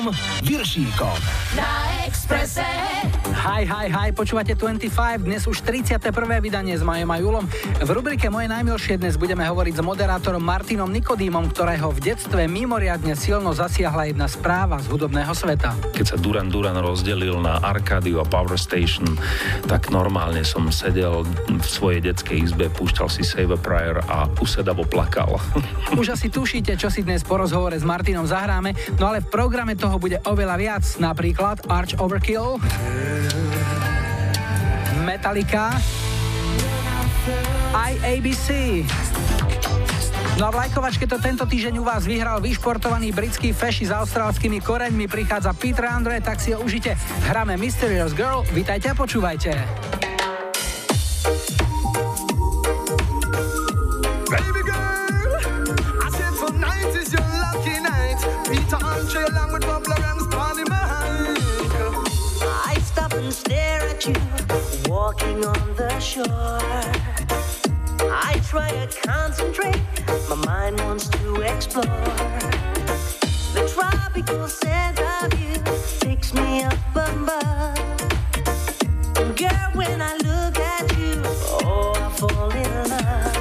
Julom Viršíkom. Na Expresse. Hi, hi, hi, počúvate 25, dnes už 31. vydanie s Majom a Julom. V rubrike Moje najmilšie dnes budeme hovoriť s moderátorom Martinom Nikodýmom, ktorého v detstve mimoriadne silno zasiahla jedna správa z hudobného sveta. Keď sa Duran Duran rozdelil na Arkádiu a Power Station, tak normálne som sedel v svojej detskej izbe, púšťal si Save a Prayer a usedavo plakal. Už asi tušíte, čo si dnes po rozhovore s Martinom zahráme, no ale v programe toho bude oveľa viac, napríklad Arch Overkill, Metallica, aj ABC. No a v lajkovačke to tento týždeň u vás vyhral vyšportovaný britský feši s austrálskymi koreňmi. Prichádza Peter Andre, tak si ho užite. Hráme Mysterious Girl, vítajte a počúvajte. Walking on the shore. I try to concentrate, my mind wants to explore. The tropical scent of you takes me up above. Girl, when I look at you, oh, I fall in love.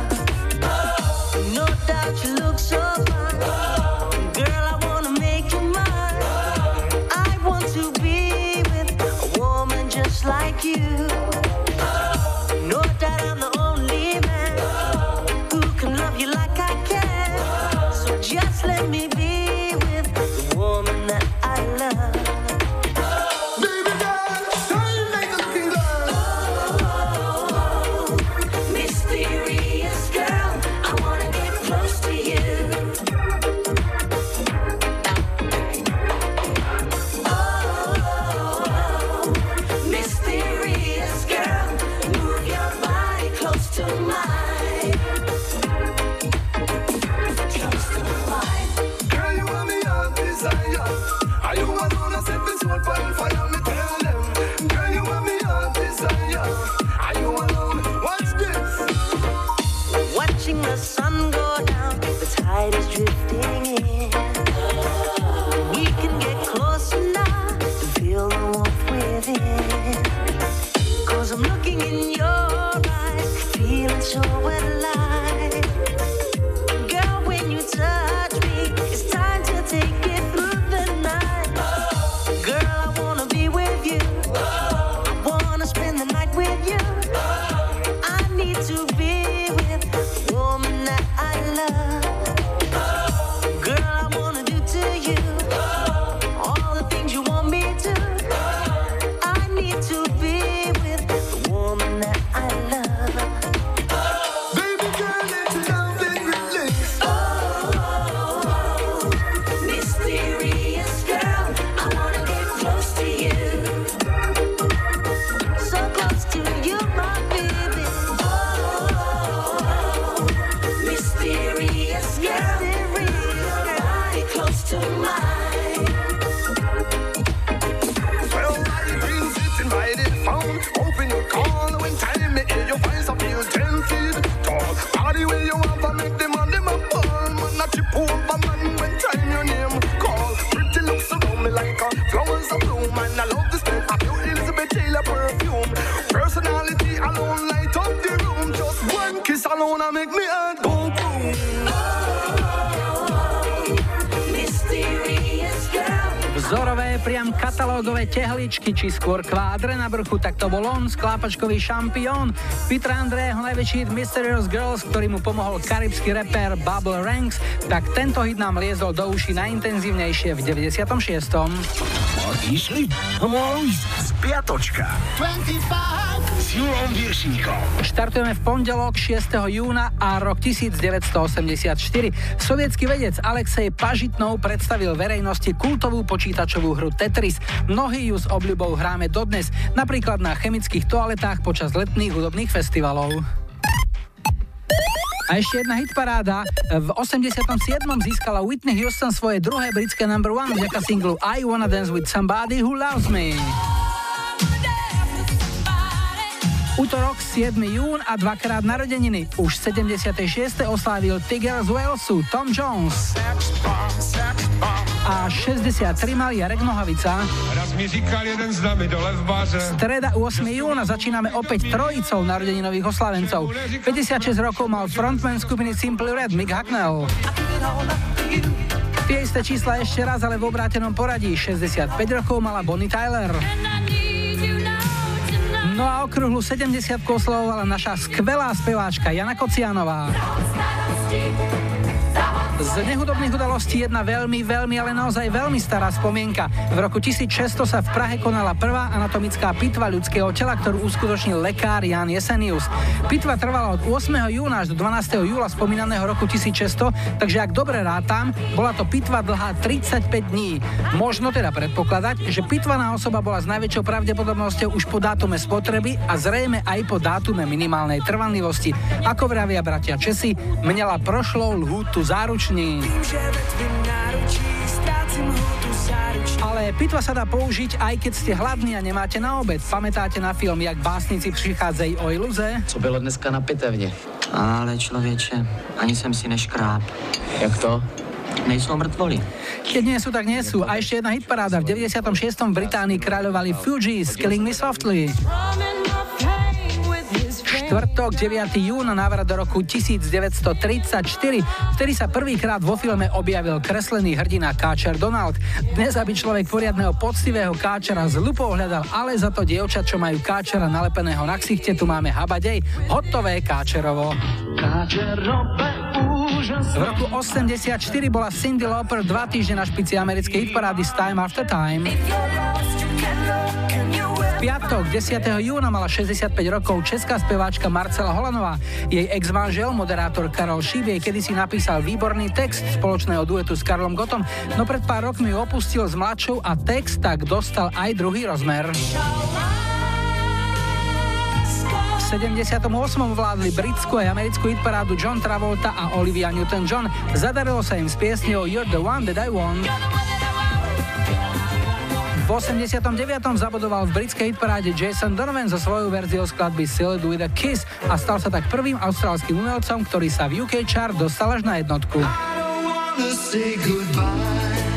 Katalógové tehličky, či skôr kvádre na vrchu, tak to bol on, sklápačkový šampión. Peter Andre, jeho najväčší hit Mysterious Girls, ktorý mu pomohol karibský reper Bubble Ranks, tak tento hit nám liezol do uši najintenzívnejšie v 96. Išli? Spiatočka. 25 s Julom Viršíkom. Štartujeme v pondelok 6. júna a rok 1984. Sovietský vedec Alexej Pažitnov predstavil verejnosti kultovú počítačovú hru Tetris. Mnohí ju s obľubou hráme dodnes, napríklad na chemických toaletách počas letných hudobných festivalov. A ešte jedna hitparáda. V 87. získala Whitney Houston svoje druhé britské number one vďaka singlu I Wanna Dance With Somebody Who Loves Me. Útorok 7. jún a dvakrát narodeniny. Už 76. oslávil Tiger z Walesu Tom Jones. A a 63 mal Jarek Nohavica. Raz mi říkal jeden z nami dole v baře. Streda 8. júna začíname opäť trojicou narodeninových oslavencov. 56 rokov mal frontman skupiny Simple Red Mick Hacknell. Tie isté čísla ešte raz, ale v obrátenom poradí. 65 rokov mala Bonnie Tyler. No a okrúhlu 70 oslavovala naša skvelá speváčka Jana Kocianová. Z nehudobných udalostí jedna veľmi, veľmi, ale naozaj veľmi stará spomienka. V roku 1600 sa v Prahe konala prvá anatomická pitva ľudského tela, ktorú uskutočnil lekár Jan Jesenius. Pitva trvala od 8. júna až do 12. júla spomínaného roku 1600, takže ak dobre rátam, bola to pitva dlhá 35 dní. Možno teda predpokladať, že pitvaná osoba bola s najväčšou pravdepodobnosťou už po dátume spotreby a zrejme aj po dátume minimálnej trvanlivosti. Ako vravia bratia Česi, mňala prošlou lhútu záruč ruční. Ale pitva sa dá použiť aj keď ste hladní a nemáte na obed. Pamätáte na film, jak básnici přichádzejí o iluze? Co bylo dneska na pitevně? Ale člověče, ani jsem si neškráp. Jak to? Nejsou mŕtvoli. Keď nie sú, tak nie sú. A ešte jedna hitparáda. V 96. v Británii kráľovali Fugees, Killing Me Softly štvrtok 9. júna návrat do roku 1934, vtedy sa prvýkrát vo filme objavil kreslený hrdina Káčer Donald. Dnes, aby človek poriadného poctivého káčera z lupou hľadal, ale za to dievčat, čo majú káčera nalepeného na ksichte, tu máme habadej, hotové káčerovo. V roku 84 bola Cindy Lauper dva týždne na špici americkej hitparády Time After Time piatok 10. júna mala 65 rokov česká speváčka Marcela Holanová. Jej ex-manžel, moderátor Karol Šíb, jej kedysi napísal výborný text spoločného duetu s Karlom Gotom, no pred pár rokmi ju opustil s mladšou a text tak dostal aj druhý rozmer. V 78. vládli britskú aj americkú hitparádu John Travolta a Olivia Newton-John. Zadarilo sa im s piesňou You're the one that I want. V 89. zabodoval v britskej hitparáde Jason Donovan so svojou verziou skladby Sealed with a Kiss a stal sa tak prvým austrálskym umelcom, ktorý sa v UK chart dostal až na jednotku.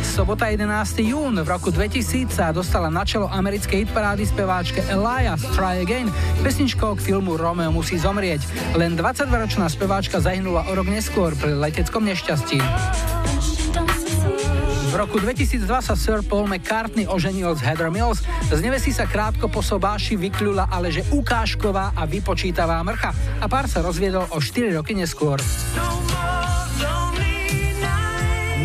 Sobota 11. jún v roku 2000 sa dostala na čelo americkej hitparády speváčke Elias Try Again pesničkou k filmu Romeo musí zomrieť. Len 22-ročná speváčka zahynula o rok neskôr pri leteckom nešťastí. V roku 2002 sa Sir Paul McCartney oženil s Heather Mills. Z nevesí sa krátko po sobáši vykľula ale že ukážková a vypočítavá mrcha a pár sa rozviedol o 4 roky neskôr.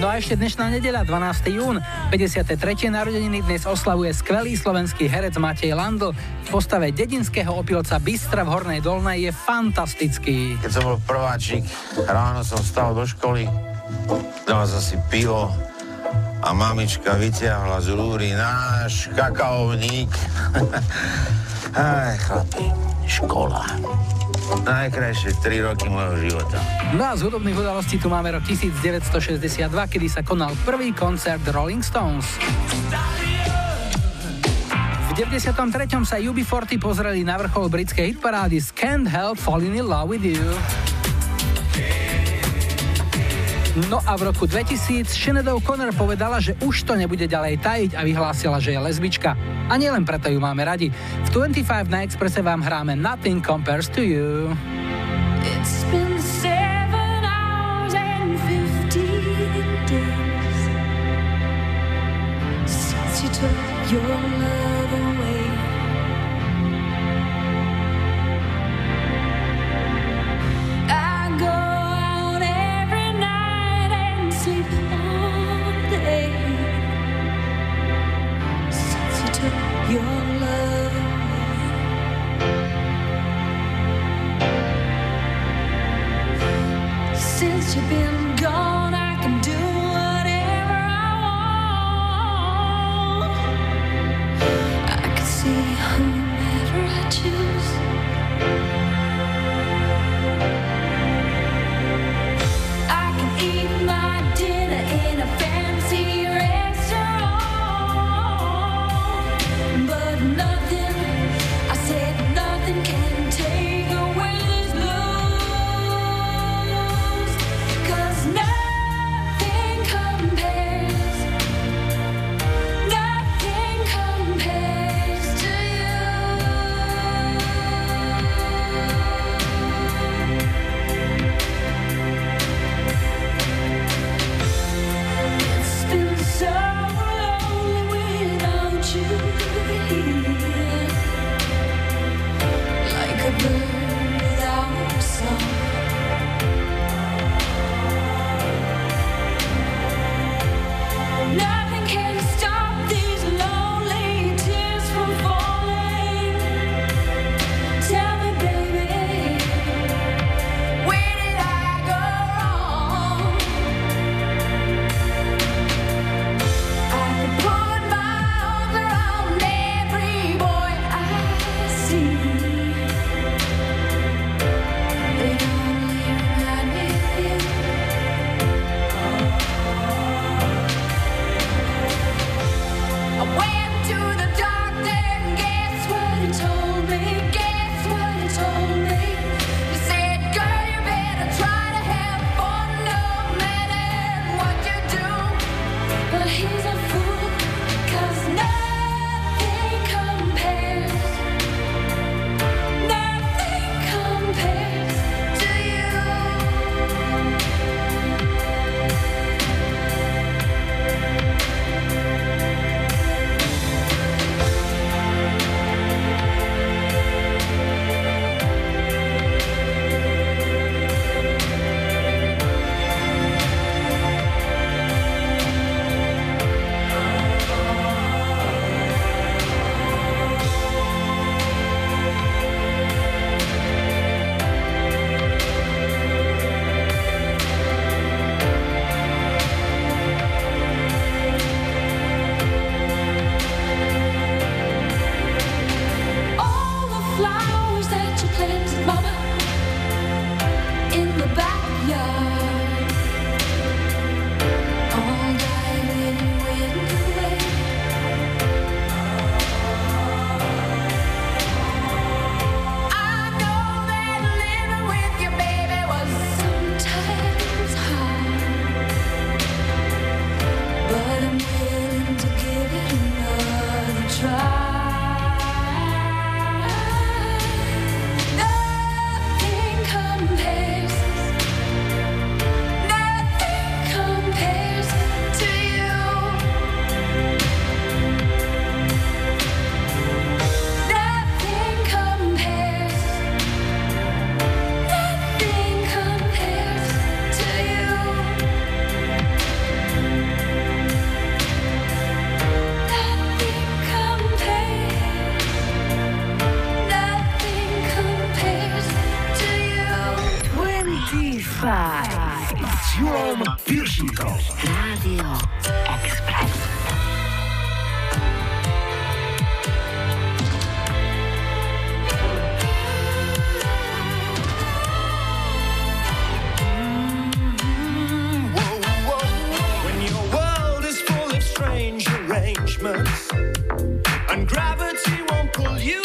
No a ešte dnešná nedeľa, 12. jún, 53. narodeniny dnes oslavuje skvelý slovenský herec Matej Landl. V postave dedinského opilca Bystra v Hornej Dolnej je fantastický. Keď som bol prváčik, ráno som stal do školy, dal som si pivo, a mamička vyťahla z rúry náš kakaovník. Aj, chlapi, škola. Najkrajšie 3 roky môjho života. No a z hudobných udalostí tu máme rok 1962, kedy sa konal prvý koncert Rolling Stones. V 93. sa UB40 pozreli na vrchol britskej hitparády Can't Help Falling in Love with You. No a v roku 2000 Sinead O'Connor povedala, že už to nebude ďalej tajiť a vyhlásila, že je lesbička. A nielen preto ju máme radi. V 25 na Expresse vám hráme Nothing Compares to You. It's been arrangements, and gravity won't pull you.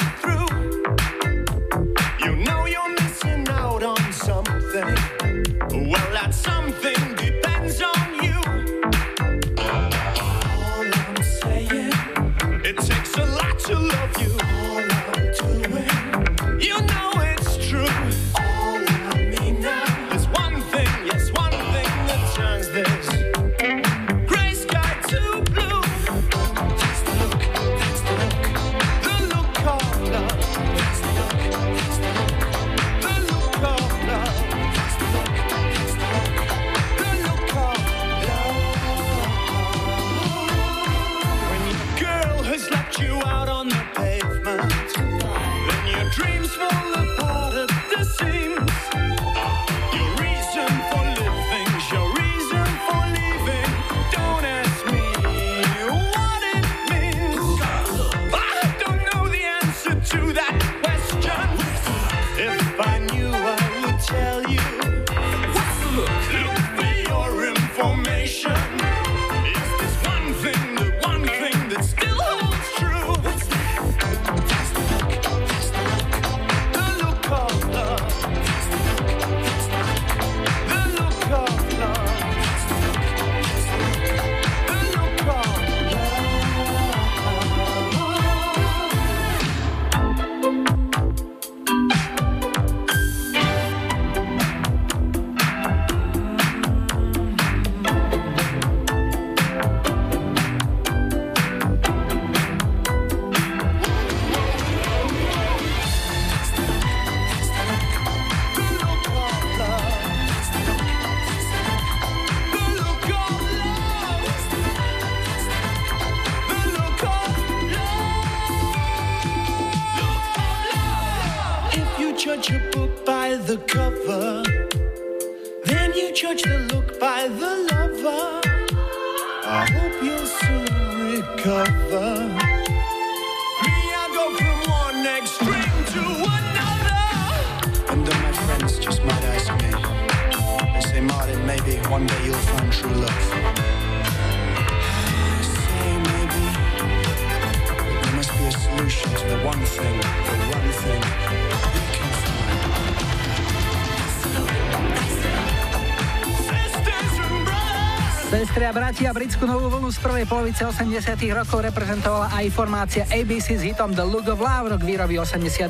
Z prvej polovice 80 rokov reprezentovala aj formácia ABC s hitom The Look of Love rok výroby 82.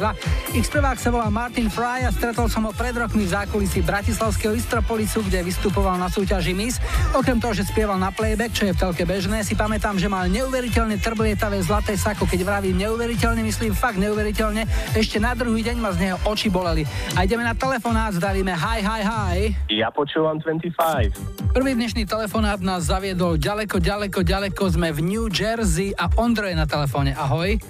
Ich spevák sa volá Martin Fry a stretol som ho pred rokmi v zákulisí Bratislavského Istropolisu, kde vystupoval na súťaži Miss. Okrem toho, že spieval na playback, čo je v telke bežné, si pamätám, že mal neuveriteľne trblietavé zlaté sako. Keď vravím neuveriteľne, myslím fakt neuveriteľne. Ešte na druhý deň ma z neho oči boleli. A ideme na telefonát, zdravíme hi, hi, hi. Ja počúvam 25. Prvý dnešný telefonát nás zaviedol ďaleko, ďaleko, ďaleko. Sme v New Jersey a Ondro je na telefóne. Ahoj.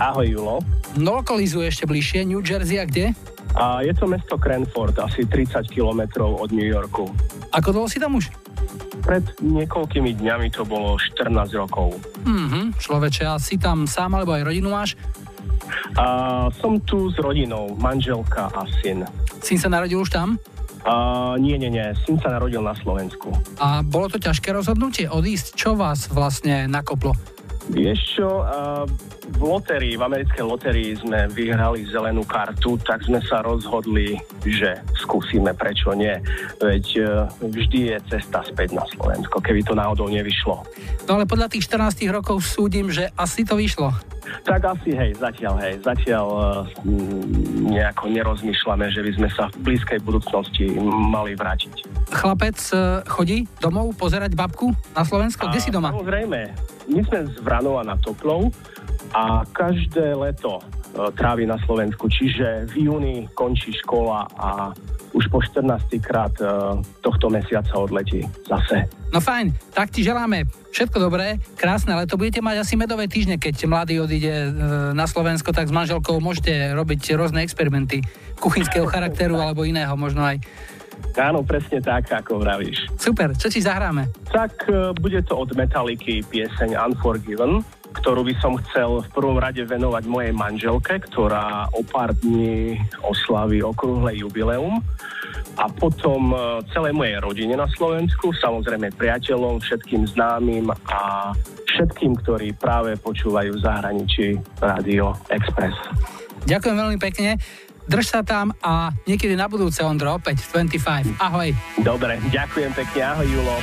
Ahoj, Julo. No, lokalizuj ešte bližšie. New Jersey a kde? A je to mesto Cranford, asi 30 kilometrov od New Yorku. Ako dlho si tam už? Pred niekoľkými dňami to bolo 14 rokov. Mhm, človeče, a si tam sám alebo aj rodinu máš? A som tu s rodinou, manželka a syn. Syn sa narodil už tam? A nie, nie, nie, syn sa narodil na Slovensku. A bolo to ťažké rozhodnutie odísť? Čo vás vlastne nakoplo? Vieš čo, a v lotérii, v americkej lotérii sme vyhrali zelenú kartu, tak sme sa rozhodli, že skúsime, prečo nie. Veď e, vždy je cesta späť na Slovensko, keby to náhodou nevyšlo. No ale podľa tých 14 rokov súdim, že asi to vyšlo. Tak asi hej, zatiaľ hej, zatiaľ uh, nejako nerozmýšľame, že by sme sa v blízkej budúcnosti mali vrátiť. Chlapec e, chodí domov pozerať babku na Slovensko? Kde si doma? Samozrejme, my sme z Vranova nad Toplou a každé leto uh, trávi na Slovensku, čiže v júni končí škola a už po 14. krát uh, tohto mesiaca odletí zase. No fajn, tak ti želáme všetko dobré, krásne leto. Budete mať asi medové týždne, keď mladý odíde e, na Slovensko, tak s manželkou môžete robiť rôzne experimenty kuchynského charakteru alebo iného možno aj. Áno, presne tak, ako vravíš. Super, čo ti zahráme? Tak uh, bude to od Metalliky pieseň Unforgiven, ktorú by som chcel v prvom rade venovať mojej manželke, ktorá o pár dní oslaví okrúhle jubileum a potom uh, celej mojej rodine na Slovensku, samozrejme priateľom, všetkým známym a všetkým, ktorí práve počúvajú v zahraničí Radio Express. Ďakujem veľmi pekne. Drž sa tam a niekedy na budúce, Ondro, opäť 25. Ahoj. Dobre, ďakujem pekne, ahoj Julo.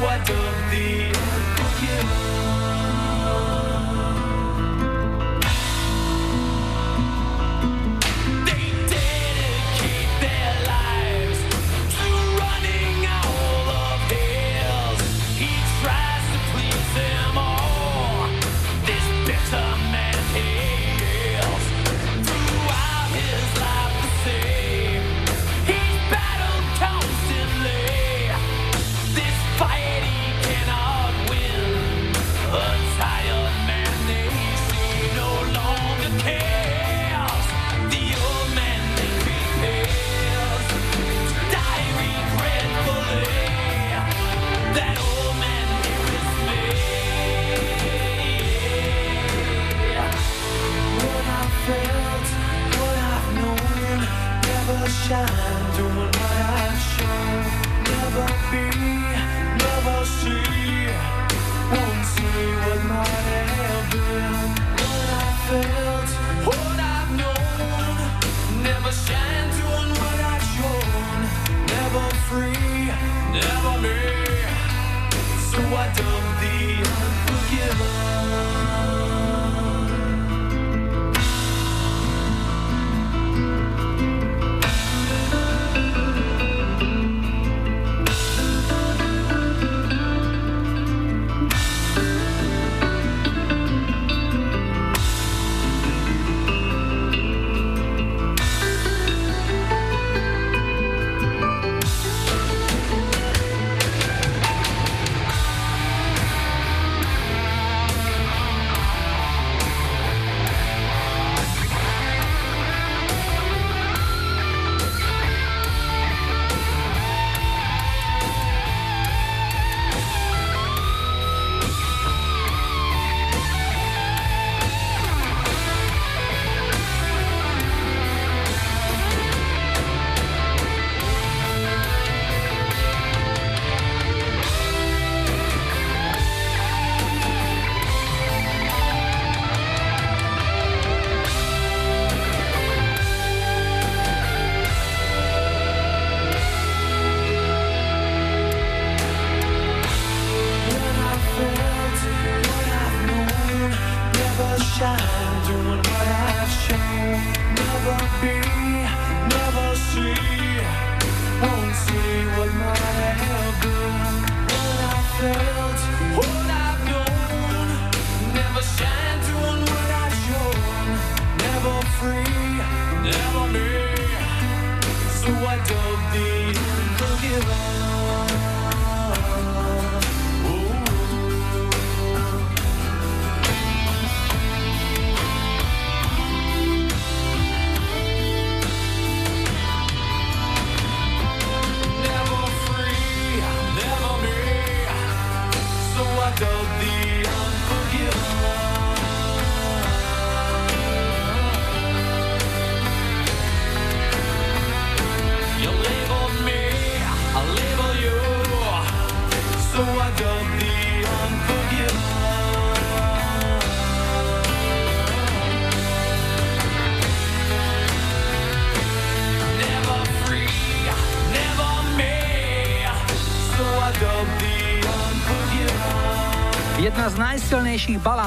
what of the thee. shine, doing what I show. Never be, never see. Won't see what might have been. What I felt, what I've known. Never shine, doing what I've shown. Never free, never me. So I dump the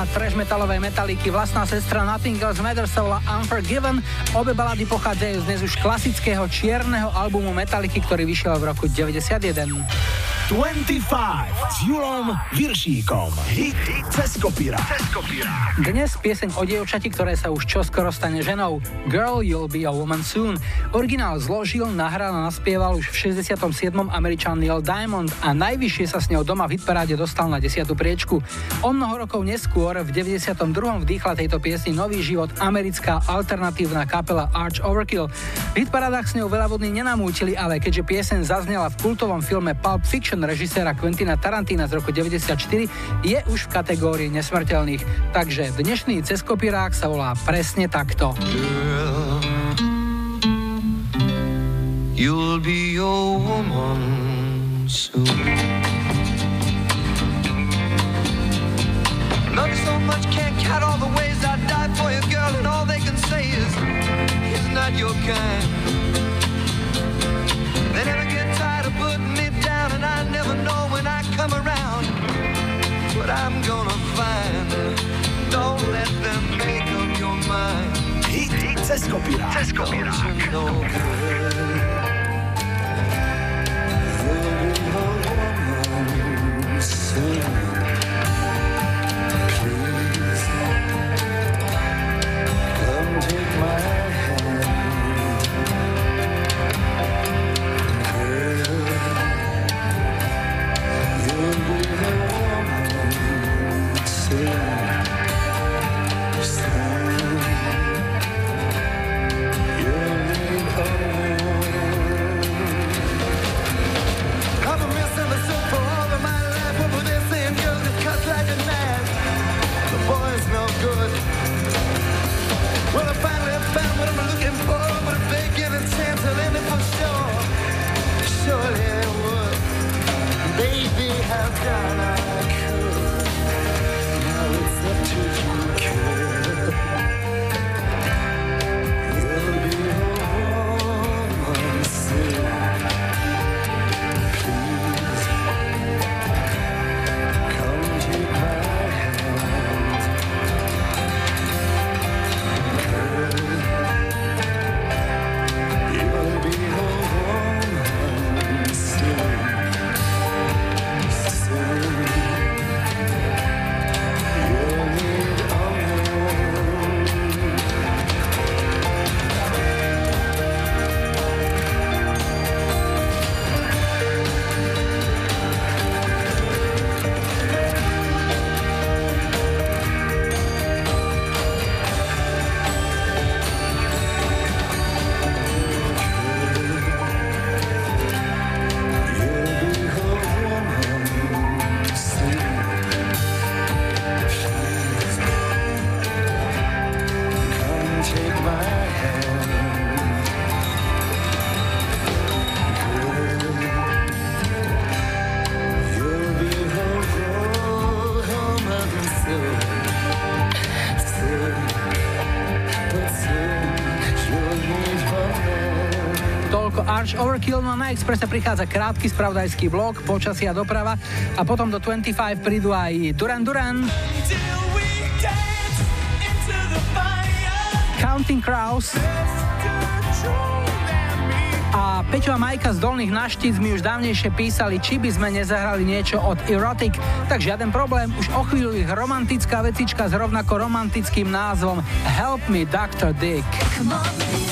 balád trash metalovej metaliky vlastná sestra Nothing Else Matters volá Unforgiven. Obe balady pochádzajú z dnes už klasického čierneho albumu Metaliky, ktorý vyšiel v roku 91. 25 s Julom Viršíkom. Hit cez kopíra. Dnes pieseň o dievčati, ktoré sa už čoskoro stane ženou. Girl, you'll be a woman soon. Originál zložil, nahral a naspieval už v 67. američan Neil Diamond a najvyššie sa s ňou doma v hitparáde dostal na 10. priečku. O mnoho rokov neskôr, v 92. vdýchla tejto piesni nový život americká alternatívna kapela Arch Overkill. V hitparádach s ňou veľa vodní nenamútili, ale keďže pieseň zaznela v kultovom filme Pulp Fiction režiséra Quentina Tarantina z roku 94 je už v kategórii nesmrteľných. Takže dnešný Slavný ceskopirák sa volá presne takto. Girl, you'll be your woman soon. Love so much, can't count all the ways I died for you, girl, and all they can say is, he's not your kind. They never get tired of putting me down, and I never know when I come around what I'm gonna find. Don't let them make up your mind. Hit cez kopírák. Cez kopírák. Na Expresse prichádza krátky spravodajský blok, počasia doprava a potom do 25 prídu aj Duran Duran. Counting Crows a Peťo a Majka z Dolných naštíc mi už dávnejšie písali, či by sme nezahrali niečo od Erotic, tak žiaden problém, už o chvíľu ich romantická vecička s rovnako romantickým názvom Help me Dr. Dick. Come on,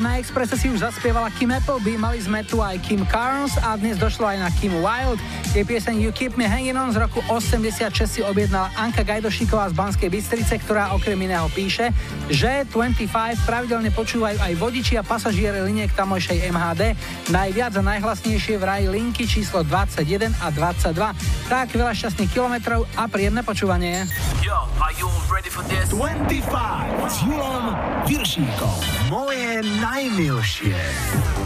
na Expresse si už zaspievala Kim Appleby, mali sme tu aj Kim Carnes a dnes došlo aj na Kim Wild. Je pieseň You Keep Me Hanging On z roku 86 si objednala Anka Gajdošíková z Banskej Bystrice, ktorá okrem iného píše, že 25 pravidelne počúvajú aj vodiči a pasažiere liniek tamojšej MHD. Najviac a najhlasnejšie vraj linky číslo 21 a 22. Tak veľa šťastných kilometrov a príjemné počúvanie. Yo, are you ready for this? 25 s Julom Viršíkom. Moje najmilšie.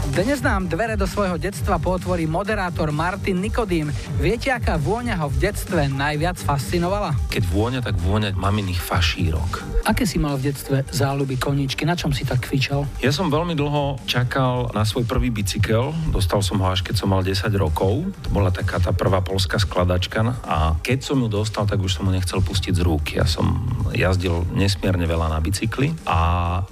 Dnes nám dvere do svojho detstva potvorí moderátor Martin Nikodým. Viete, aká vôňa ho v detstve najviac fascinovala? Keď vôňa, tak vôňa maminých fašírok. Aké si mal v detstve záľuby koníčky? Na čom si tak kvičal? Ja som veľmi dlho čakal na svoj prvý bicykel. Dostal som ho až keď som mal 10 rokov. To bola taká tá prvá polská skladačka. A keď som ju dostal, tak už som ho nechcel pustiť z rúk. Ja som jazdil nesmierne veľa na bicykli. A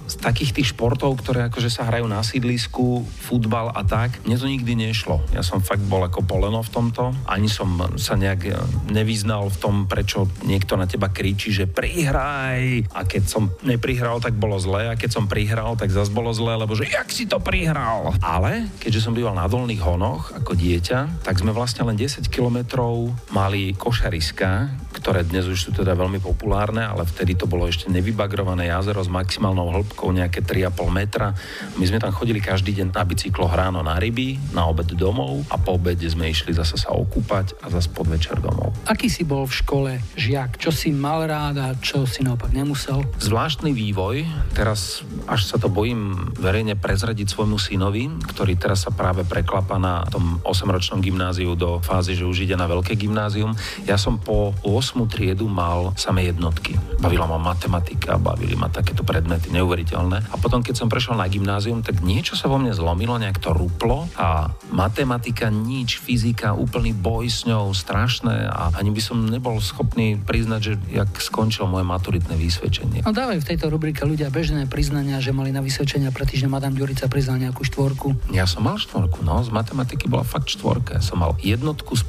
z takých tých športov, ktoré akože sa hrajú na sídlisku, futbal a tak, mne to nikdy nešlo. Ja som fakt bol ako poleno v tomto. Ani som sa nejak e, nevyznal v tom, prečo niekto na teba kričí, že prihraj. A keď som neprihral, tak bolo zle. A keď som prihral, tak zase bolo zle, lebo že jak si to prihral. Ale keďže som býval na dolných honoch ako dieťa, tak sme vlastne len 10 kilometrov mali košariska, ktoré dnes už sú teda veľmi populárne, ale vtedy to bolo ešte nevybagrované jazero s maximálnou hĺbkou nejaké 3,5 metra. My sme tam chodili každý deň na bicykloch ráno na ryby, na obed domov a po obede sme išli zase sa okúpať a zase podvečer domov. Aký si bol v škole žiak? Čo si mal rád a čo si naopak nemusel? Zvláštny vývoj, teraz až sa to bojím verejne prezradiť svojmu synovi, ktorý teraz sa práve preklapa na tom 8-ročnom gymnáziu do fázy, že už ide na veľké gymnázium. Ja som po 8. triedu mal samé jednotky. Bavila ma matematika, bavili ma takéto predmety neuveriteľné. A potom, keď som prešiel na gymnázium, tak niečo sa vo mne zlomilo, nejak to ruplo a matematika nič, fyzika, úplný boj s ňou, strašné a ani by som nebol schopný priznať, že jak skončilo moje maturitné vysvedčenie. No dávajú v tejto rubrike ľudia bežné priznania, že mali na vysvedčenia pre týždeň Madame Ďurica priznal nejakú štvorku. Ja som mal štvorku, no, z matematiky bola fakt štvorka. Ja som mal jednotku z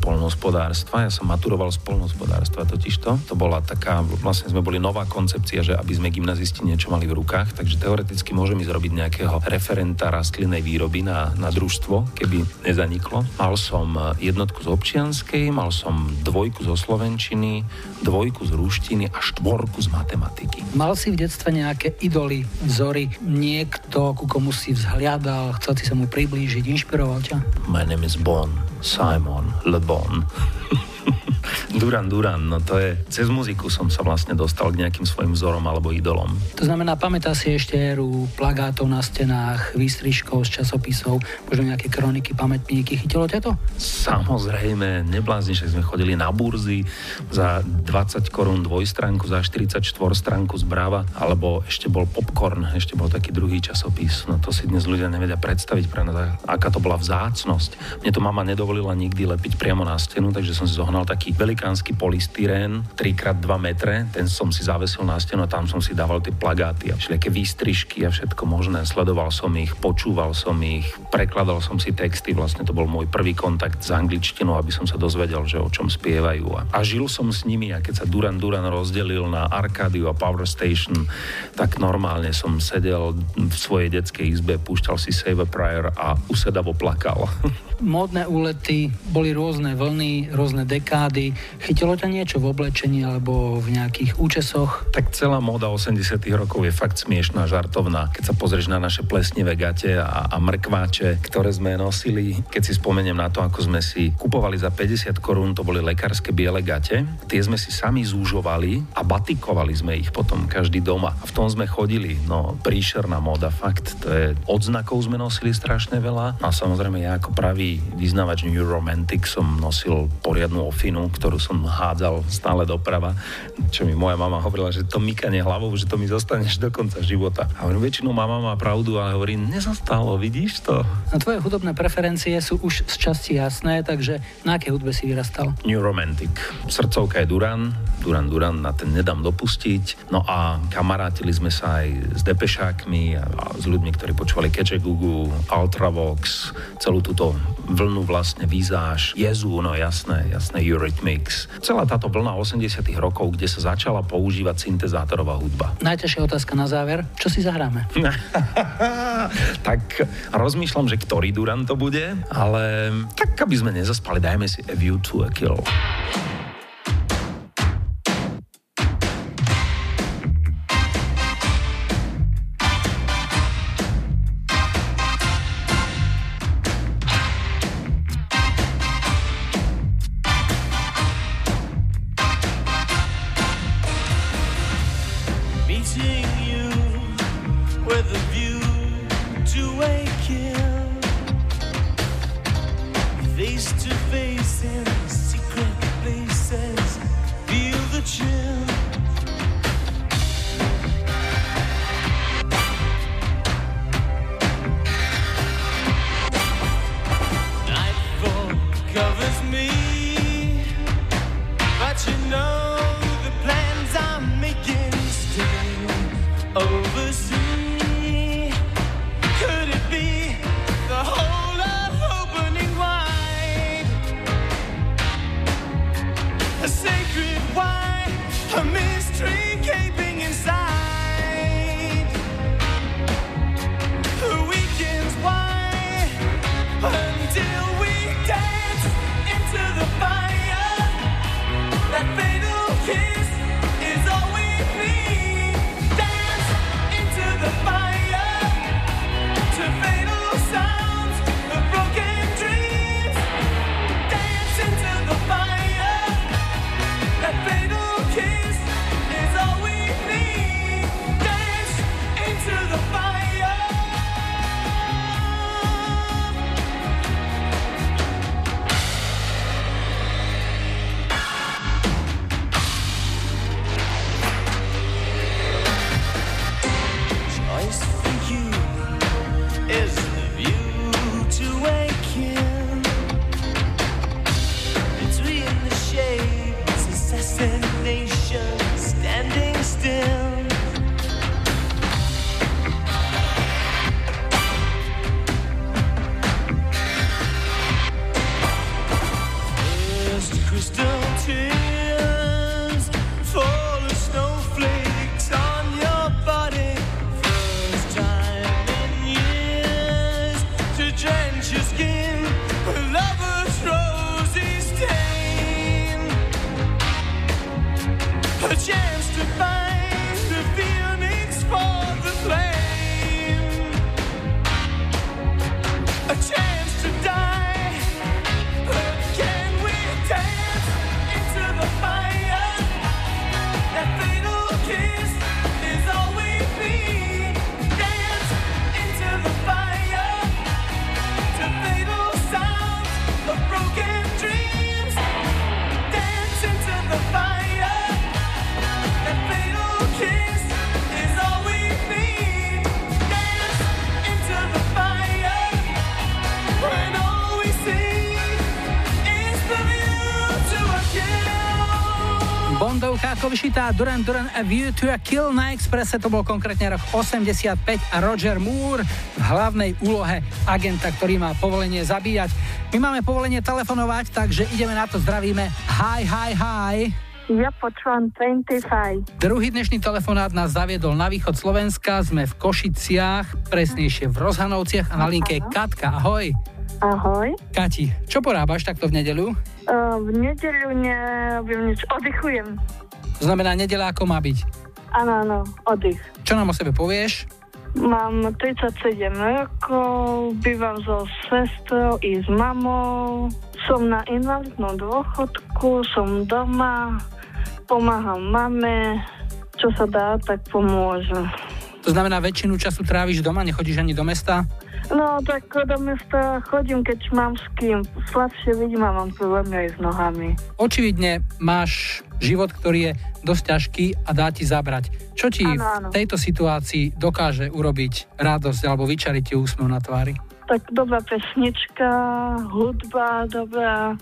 ja som maturoval z polnohospodárstva totižto. To bola taká, vlastne sme boli nová koncepcia, že aby sme gymnazisti niečo mali v rukách, takže teoreticky môžem ísť robiť nejakého referenta rastlinnej výroby na, na družstvo, keby nezaniklo. Mal som jednotku z občianskej, mal som dvojku zo slovenčiny, dvojku z ruštiny a štvorku z matematiky. Mal si v detstve nejaké idoly, vzory, niekto, ku komu si vzhliadal, chcel si sa mu priblížiť, inšpiroval ťa? My name is Bon, Simon Le Bon. Duran Duran, no to je, cez muziku som sa vlastne dostal k nejakým svojim vzorom alebo idolom. To znamená, pamätá si ešte éru plagátov na stenách, výstrižkov z časopisov, možno nejaké kroniky, pamätníky. Chytilo ťa to? Samozrejme, neblázni, že sme chodili na burzy za 20 korún dvojstránku, za 44 stránku zbráva, alebo ešte bol Popcorn, ešte bol taký druhý časopis. No to si dnes ľudia nevedia predstaviť pre nás, aká to bola vzácnosť. Mne to mama nedovolila nikdy lepiť priamo na stenu, takže som si zohnal taký velikánsky polystyrén, 3x2 metre, ten som si zavesil na stenu a tam som si dával tie plagáty a všelijaké výstrižky a všetko možné. Sledoval som ich, počúval som ich, prekladal som si texty, vlastne to bol môj prvý kontakt s angličtinou, aby som sa dozvedel, že o čom spievajú. A, žil som s nimi a keď sa Duran Duran rozdelil na Arkádiu a Power Station, tak normálne som sedel v svojej detskej izbe, púšťal si Save a Prayer a usedavo plakal. Módne úlety, boli rôzne vlny, rôzne dekády. Chytilo ťa niečo v oblečení alebo v nejakých účesoch? Tak celá móda 80 rokov je fakt smiešná, žartovná. Keď sa pozrieš na naše plesnivé gate a, a mrkváče, ktoré sme nosili, keď si spomeniem na to, ako sme si kupovali za 50 korún, to boli lekárske biele gate, tie sme si sami zúžovali a batikovali sme ich potom každý doma. A v tom sme chodili, no príšerná móda, fakt, to je odznakov sme nosili strašne veľa. No a samozrejme ja ako pravý vyznávač New Romantic som nosil poriadnu ofinu, ktorú som hádzal stále doprava, čo mi moja mama hovorila, že to mykanie hlavou, že to mi zostaneš do konca života. A hovorím, väčšinou mama má pravdu, ale hovorí, nezostalo, vidíš to? A tvoje hudobné preferencie sú už z časti jasné, takže na aké hudbe si vyrastal? New Romantic. Srdcovka je Duran, Duran Duran, na ten nedám dopustiť. No a kamarátili sme sa aj s Depešákmi a, a s ľuďmi, ktorí počúvali Keče Gugu, Ultravox, celú túto vlnu vlastne Vizáž, Jezu, no jasné, jasné, Eurythmics. Celá táto vlna 80 rokov, kde sa začala používať syntezátorová hudba. Najťažšia otázka na záver. Čo si zahráme? tak rozmýšľam, že ktorý Duran to bude, ale tak aby sme nezaspali, dajme si A View to a Kill. Vyšitá Duran Duran A View to a Kill na Expresse, to bol konkrétne rok 85 a Roger Moore v hlavnej úlohe agenta, ktorý má povolenie zabíjať. My máme povolenie telefonovať, takže ideme na to, zdravíme. Hi, hi, hi. Ja počúvam 25. Druhý dnešný telefonát nás zaviedol na východ Slovenska, sme v Košiciach, presnejšie v Rozhanovciach a na linke je Katka, ahoj. Ahoj. Kati, čo porábaš takto v nedeľu? Uh, v nedeľu nerobím nič, oddychujem. To znamená, nedeľa ako má byť. Áno, áno, oddych. Čo nám o sebe povieš? Mám 37 rokov, bývam so sestrou i s mamou, som na invalidnom dôchodku, som doma, pomáham mame, čo sa dá, tak pomôžem. To znamená, väčšinu času tráviš doma, nechodíš ani do mesta? No, tak do mesta chodím, keď mám s kým. Slabšie vidím a mám problémy aj s nohami. Očividne máš život, ktorý je dosť ťažký a dá ti zabrať. Čo ti Áno, áno. v tejto situácii dokáže urobiť radosť alebo vyčariť ti úsmev na tvári? Tak dobrá pesnička, hudba dobrá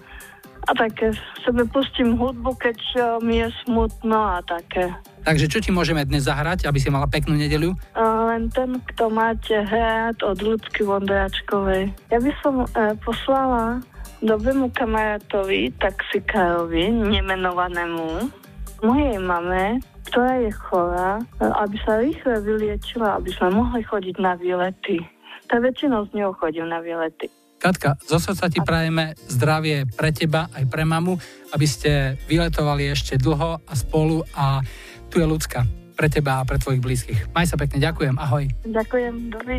a také sebe pustím hudbu, keď eh, mi je smutno a také. Takže čo ti môžeme dnes zahrať, aby si mala peknú nedeliu? Len ten, kto máte hrať od ľudky Vondráčkovej. Ja by som e, poslala dobrému kamarátovi, taxikárovi, nemenovanému, mojej mame, ktorá je chorá, aby sa rýchle vyliečila, aby sme mohli chodiť na výlety. Tá väčšinou z neho chodím na výlety. Katka, zo srdca ti prajeme zdravie pre teba aj pre mamu, aby ste vyletovali ešte dlho a spolu a tu je ľudská pre teba a pre tvojich blízkych. Maj sa pekne, ďakujem, ahoj. Ďakujem, dobrý.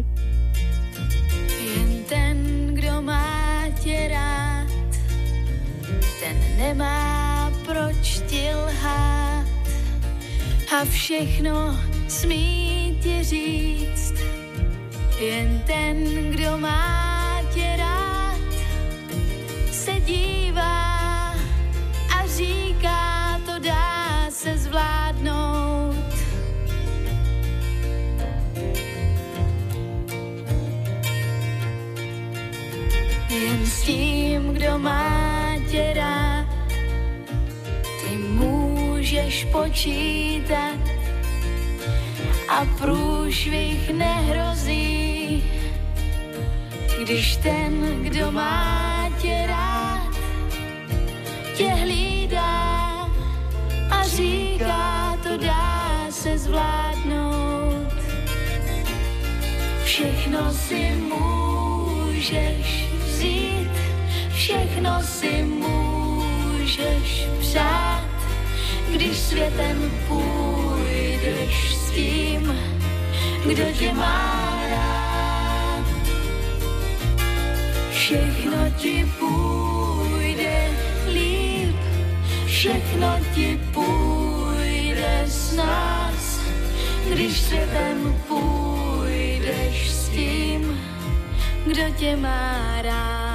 Jen ten, kdo má tě rád, ten nemá proč ti lhát a všechno smí ti říct. Jen ten, kdo má počítat a průšvih nehrozí, když ten, kdo má tě rád, tě hlídá a říká, to dá se zvládnout. Všechno si můžeš vzít, všechno si můžeš přát, když světem půjdeš s tím, kdo tě má rád. Všechno ti půjde líp, všechno ti půjde s nás, když světem půjdeš s tím, kdo tě má rád.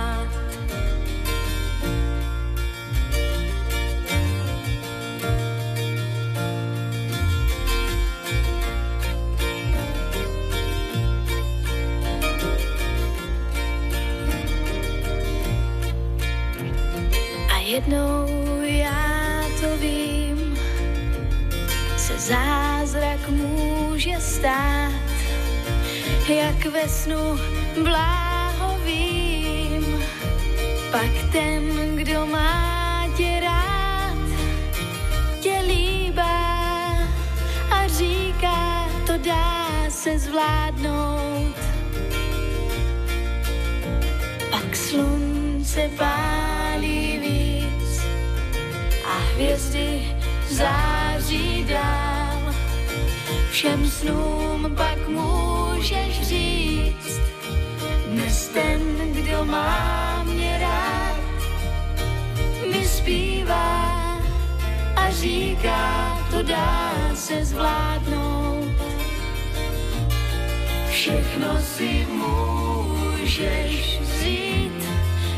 Jednou já to vím, se zázrak může stát, jak ve snu bláhovým. Pak ten, kdo má tě rád, tě líbá a říká, to dá se zvládnout. Pak slunce a hvězdy září dál. Všem snům pak můžeš říct, dnes ten, kdo má mě rád, mi zpívá a říká, to dá se zvládnout. Všechno si můžeš vzít,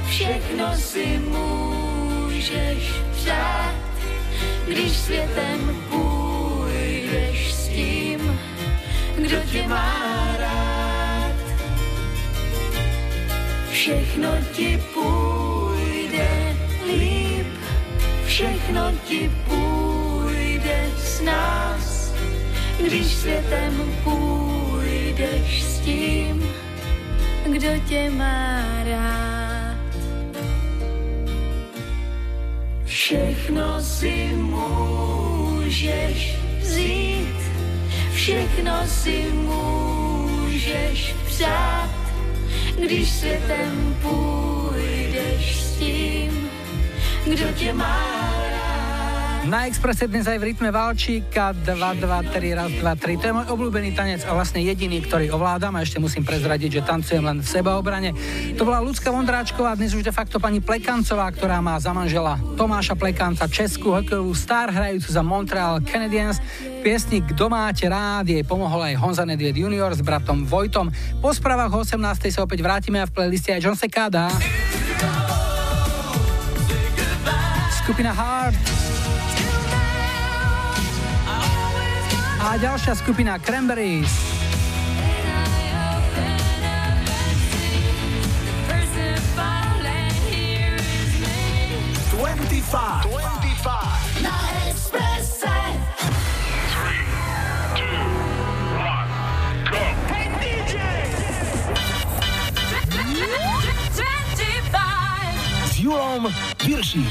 všechno si můžeš přát, když světem půjdeš s tím, kdo tě má rád. Všechno ti půjde líp, všechno ti půjde s nás, když světem půjdeš s tím, kdo tě má rád. Všechno si můžeš vzít, všechno si můžeš přát, když světem půjdeš s tím, kdo tě má. Na Expresse dnes aj v rytme Valčíka 2, 2, 3, raz, 2, 3. To je môj obľúbený tanec a vlastne jediný, ktorý ovládam a ešte musím prezradiť, že tancujem len v sebaobrane. To bola Lucka Vondráčková, dnes už de facto pani Plekancová, ktorá má za manžela Tomáša Plekanca, českú hokejovú star, hrajúcu za Montreal Canadiens. Piesnik Kto máte rád jej pomohol aj Honza Nedvied junior s bratom Vojtom. Po správach o 18. sa opäť vrátime a v playliste aj John Sekada. Skupina Hard. a ďalšia skupina Cranberries. Twenty-five. Twenty-five. Na Expresse. Three, two, one,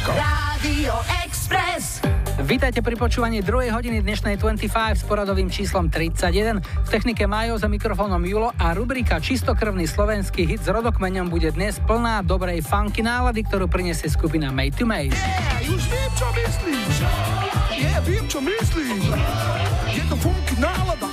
go. Radio Express. Vítajte pri počúvaní druhej hodiny dnešnej 25 s poradovým číslom 31. V technike Majo za mikrofónom Julo a rubrika Čistokrvný slovenský hit s rodokmeňom bude dnes plná dobrej funky nálady, ktorú prinesie skupina Made to Made. Yeah, už viem, čo myslíš. Yeah, viem, čo myslíš.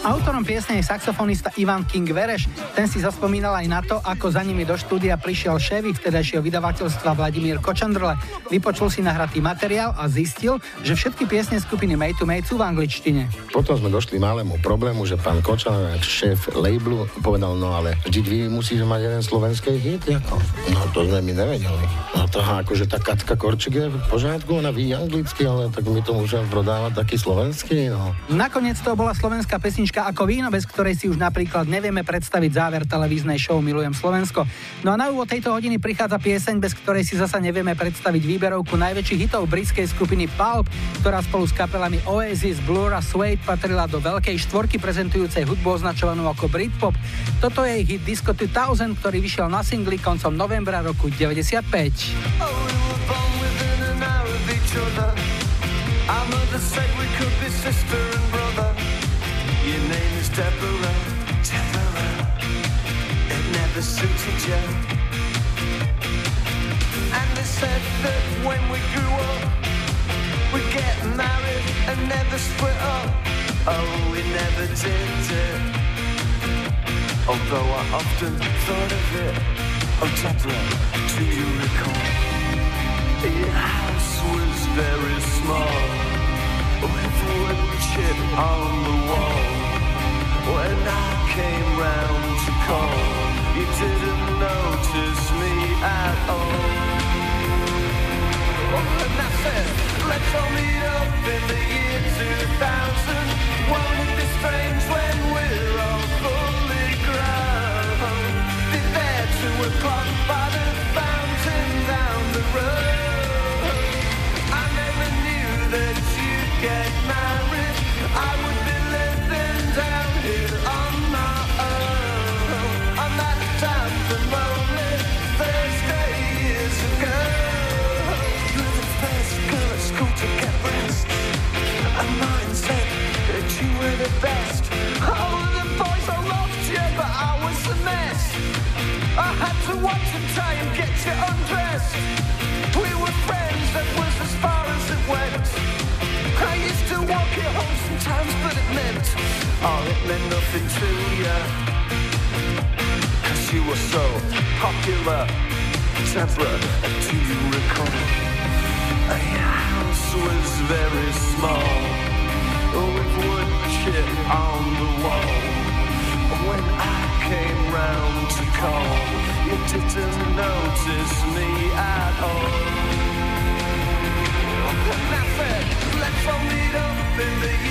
Autorom piesne je saxofonista Ivan King Vereš. Ten si zaspomínal aj na to, ako za nimi do štúdia prišiel šéfik vtedajšieho vydavateľstva Vladimír Kočandrle. Vypočul si nahratý materiál a zistil, že všetky piesne skupiny Made to Made sú v angličtine. Potom sme došli malému problému, že pán Kočan, šéf labelu, povedal, no ale vždy vy musíte mať jeden slovenský hit, ako? No to sme my nevedeli. No to akože tá Katka Korčik je v pořádku, ona ví anglicky, ale tak my to môžeme prodávať taký slovenský, no. Nakoniec to bola slovenská pesnička ako víno, bez ktorej si už napríklad nevieme predstaviť záver televíznej show Milujem Slovensko. No a na úvod tejto hodiny prichádza pieseň, bez ktorej si zasa nevieme predstaviť výberovku najväčších hitov britskej skupiny Pulp, ktorá spolu s kapelami Oasis, Blur a Suede patrila do veľkej štvorky prezentujúcej hudbu označovanú ako Britpop. Toto je hit Disco 2000, ktorý vyšiel na singli koncom novembra roku 95. Our mother said we could be sister Deborah, Deborah. It never suited you. And they said that when we grew up, we'd get married and never split up. Oh, we never did it. Although I often thought of it. Oh, Deborah, do you recall? Your house was very small With wood chip on the wall When I came round to call You didn't notice me at all. Oh, and I said, let's all meet up in the year 2000 Won't it be strange Deborah, do you recall? Your house was very small, with wood chip on the wall. When I came round to call, you didn't notice me at all. And I said, let's all meet up in the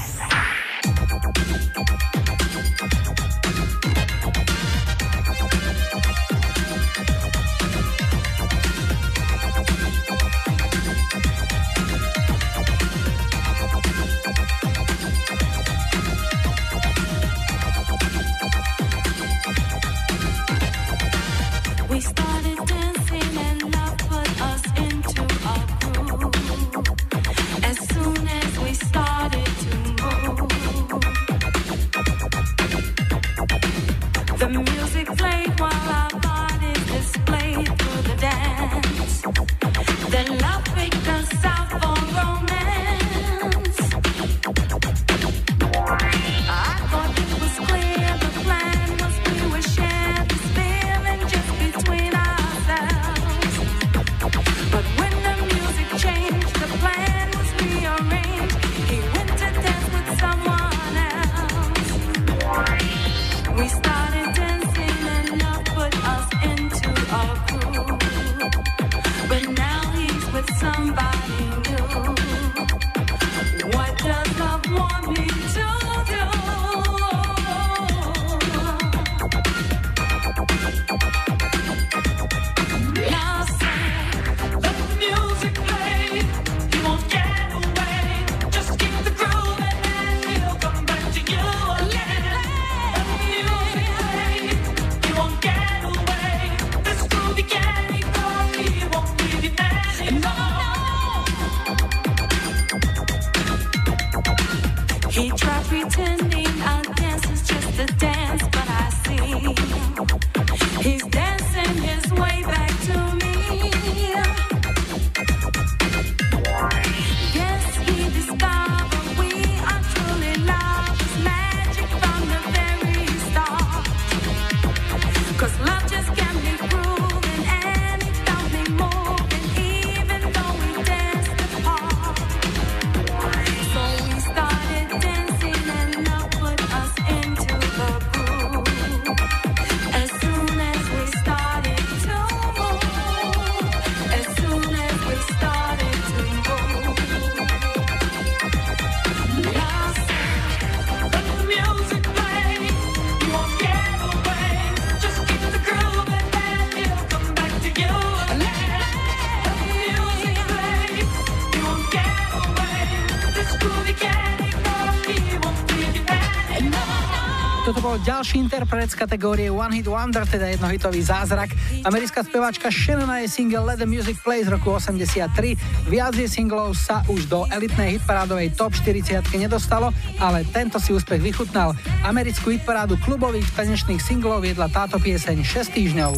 ďalší interpret z kategórie One Hit Wonder, teda jednohitový zázrak. Americká speváčka Shannona je single Let the Music Play z roku 83. Viac jej singlov sa už do elitnej hitparádovej top 40 nedostalo, ale tento si úspech vychutnal. Americkú hitparádu klubových tanečných singlov viedla táto pieseň 6 týždňov.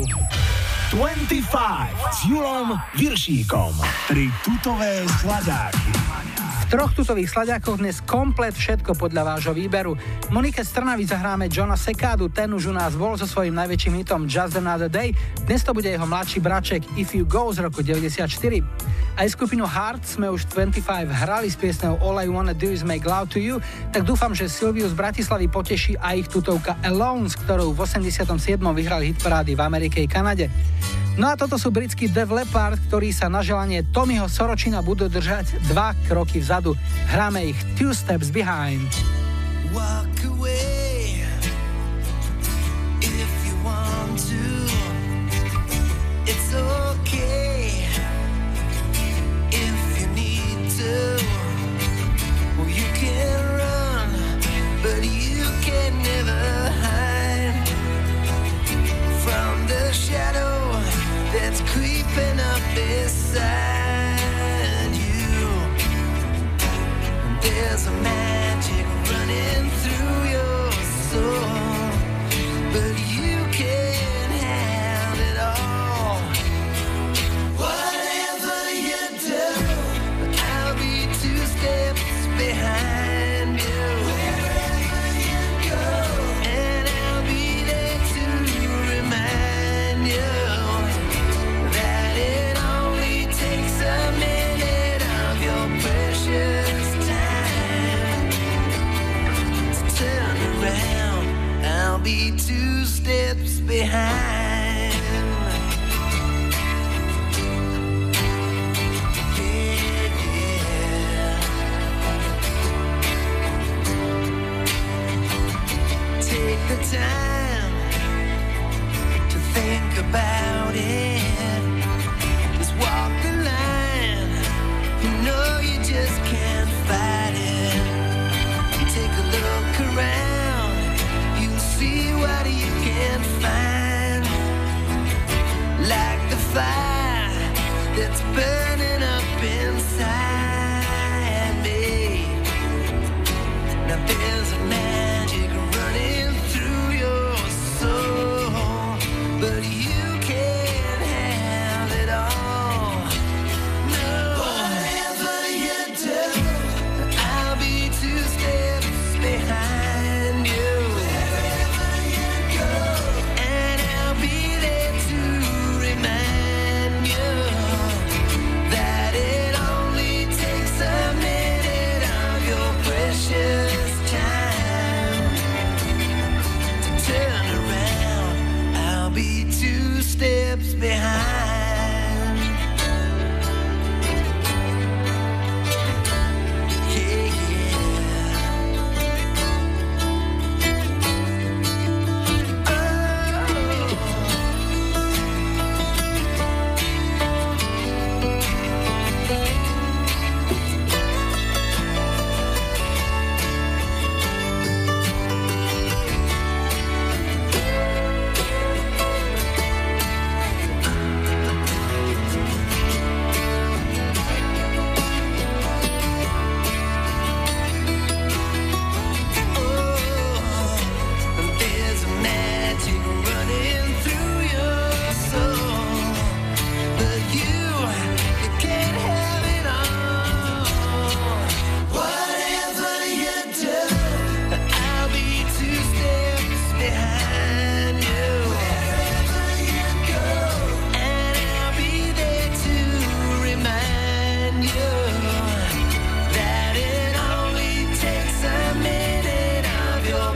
25 s Julom Viršíkom. Tri tutové skladáky troch tutových sladiakoch dnes komplet všetko podľa vášho výberu. Monike Strnavy zahráme Johna Sekádu, ten už u nás bol so svojím najväčším hitom Just Another Day. Dnes to bude jeho mladší braček If You Go z roku 94. Aj skupinu Hard sme už 25 hrali s piesňou All I Wanna Do Is Make Love To You, tak dúfam, že Silviu z Bratislavy poteší aj ich tutovka Alone, s ktorou v 87. vyhrali hit parády v Amerike i Kanade. No a toto sú britský Dev Leppard, ktorí sa na želanie Tommyho Soročina budú držať dva kroky vzadu. Hráme ich Two Steps Behind. Walk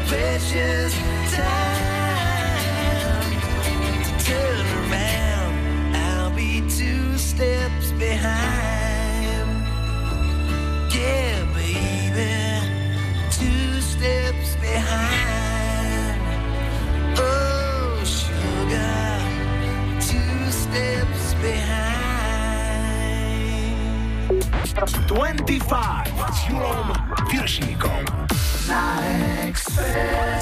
precious time to turn around. I'll be two steps behind. Yeah, baby, two steps behind. Oh, sugar, two steps behind. 25 s Julom Viršíkom not expected.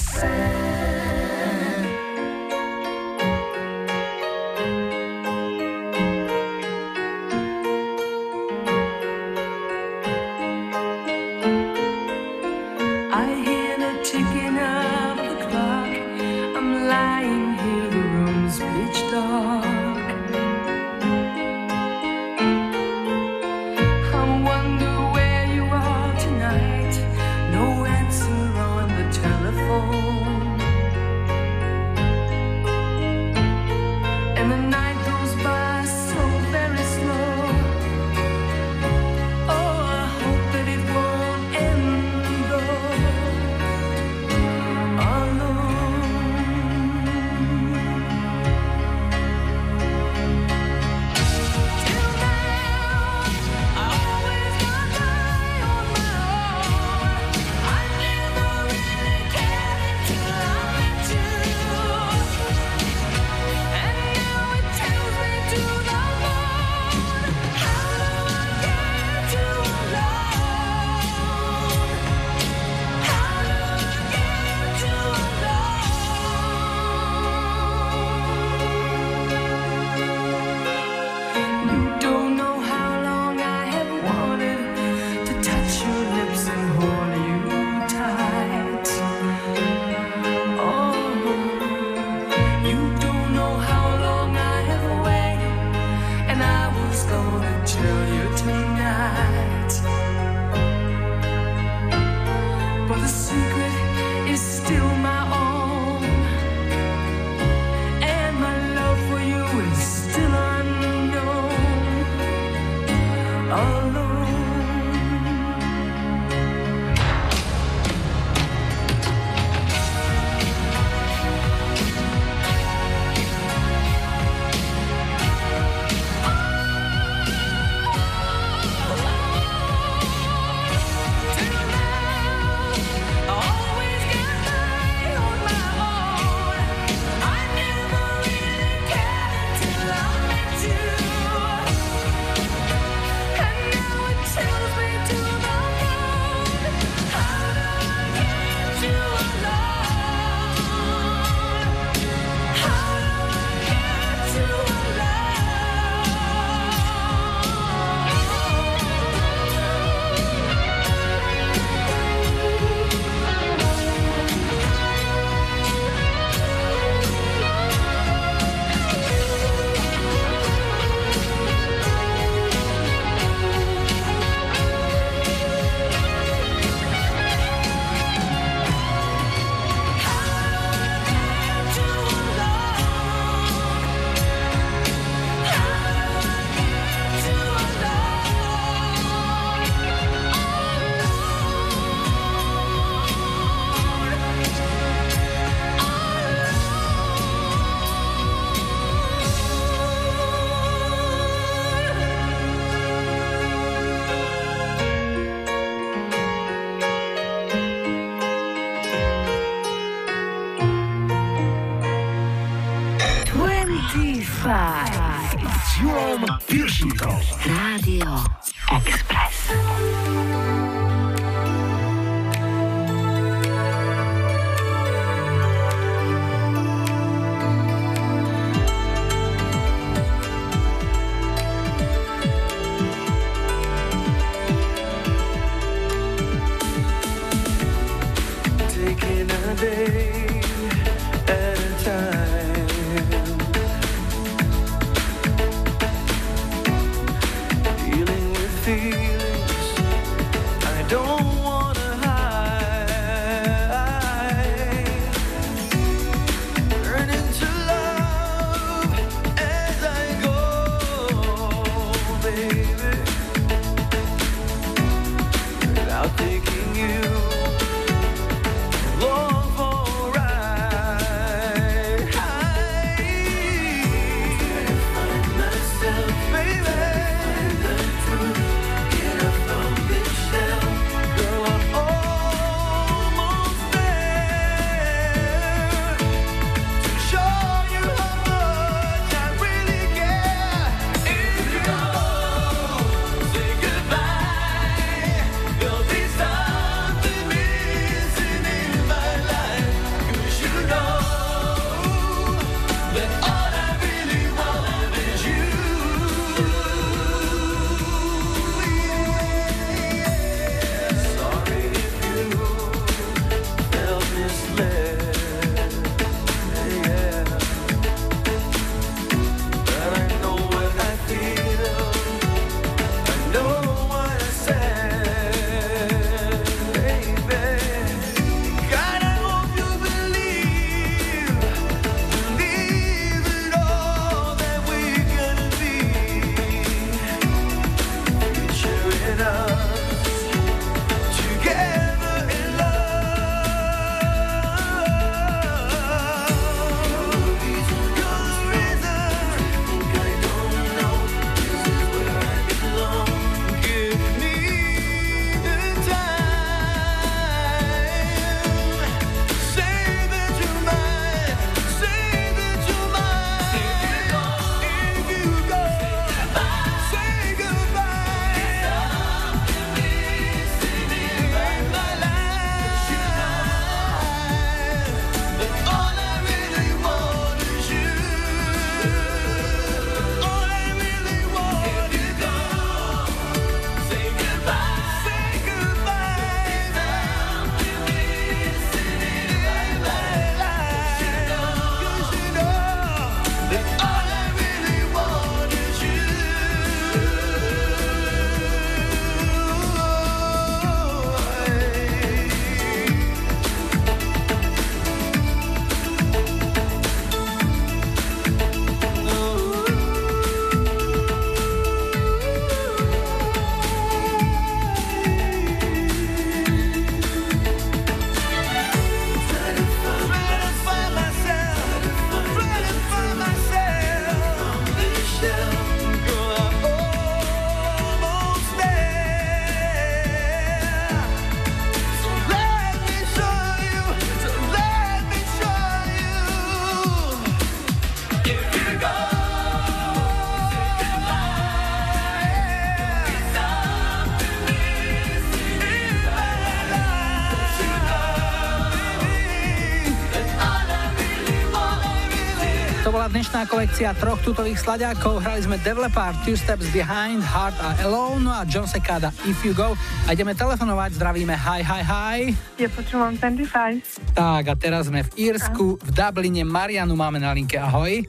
Kolekcia troch tutových slaďákov. Hrali sme Developer, Two Steps Behind, Heart a Alone no a John Secada If You Go. A ideme telefonovať, zdravíme hi, hi, hi. Ja počúvam 25. Tak a teraz sme v Írsku, v Dubline. Marianu máme na linke, ahoj.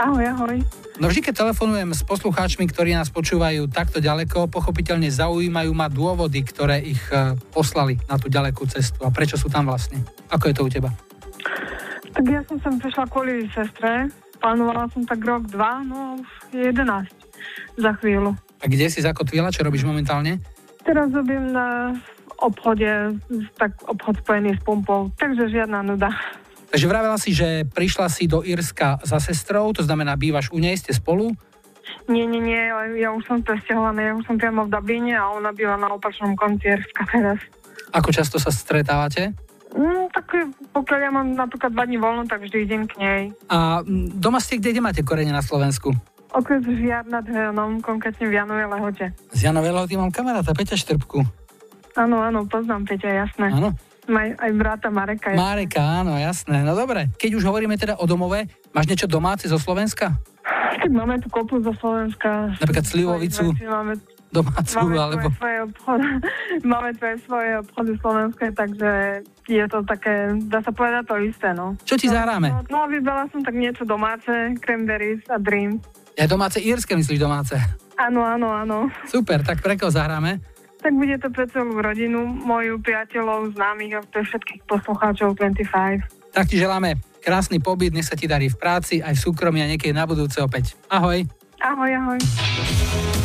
Ahoj, ahoj. No vždy, keď telefonujem s poslucháčmi, ktorí nás počúvajú takto ďaleko, pochopiteľne zaujímajú ma dôvody, ktoré ich e, poslali na tú ďalekú cestu a prečo sú tam vlastne. Ako je to u teba? Tak ja som sem prišla kvôli sestre. Plánovala som tak rok, dva, no už je 11 za chvíľu. A kde si zakotvila, čo robíš momentálne? Teraz robím na obchode, tak obchod spojený s pumpou, takže žiadna nuda. Takže vravela si, že prišla si do Írska za sestrou, to znamená, bývaš u nej, ste spolu? Nie, nie, nie, ja už som presťahovaná, ja už som priamo v Dubline a ona býva na opačnom konci Jerska teraz. Ako často sa stretávate? Mm, tak pokiaľ ja mám napríklad dva dní voľno, tak vždy idem k nej. A mm, doma ste kde, kde máte korene na Slovensku? Okres Žiar nad Hronom, konkrétne v Janovej Lehote. Z Janovej Lehoty mám kamaráta Peťa Štrbku. Áno, áno, poznám Peťa, jasné. Áno. Maj, aj brata Mareka. Mareka, áno, jasné. No dobre, keď už hovoríme teda o domove, máš niečo domáce zo Slovenska? Tak máme tu kopu zo Slovenska. Napríklad slivovicu Máme, domácu, máme alebo... svoje obchody, máme tvoje svoje obchody slovenské, takže je to také, dá sa povedať to isté, no. Čo ti zahráme? No, no vybrala som tak niečo domáce, cranberries a dream. Ja domáce írske myslíš domáce? Áno, áno, áno. Super, tak pre koho zahráme? Tak bude to pre celú rodinu, moju priateľov, známych a pre všetkých poslucháčov 25. Tak ti želáme krásny pobyt, nech sa ti darí v práci, aj v súkromí a niekedy na budúce opäť. Ahoj. Ahoj, ahoj.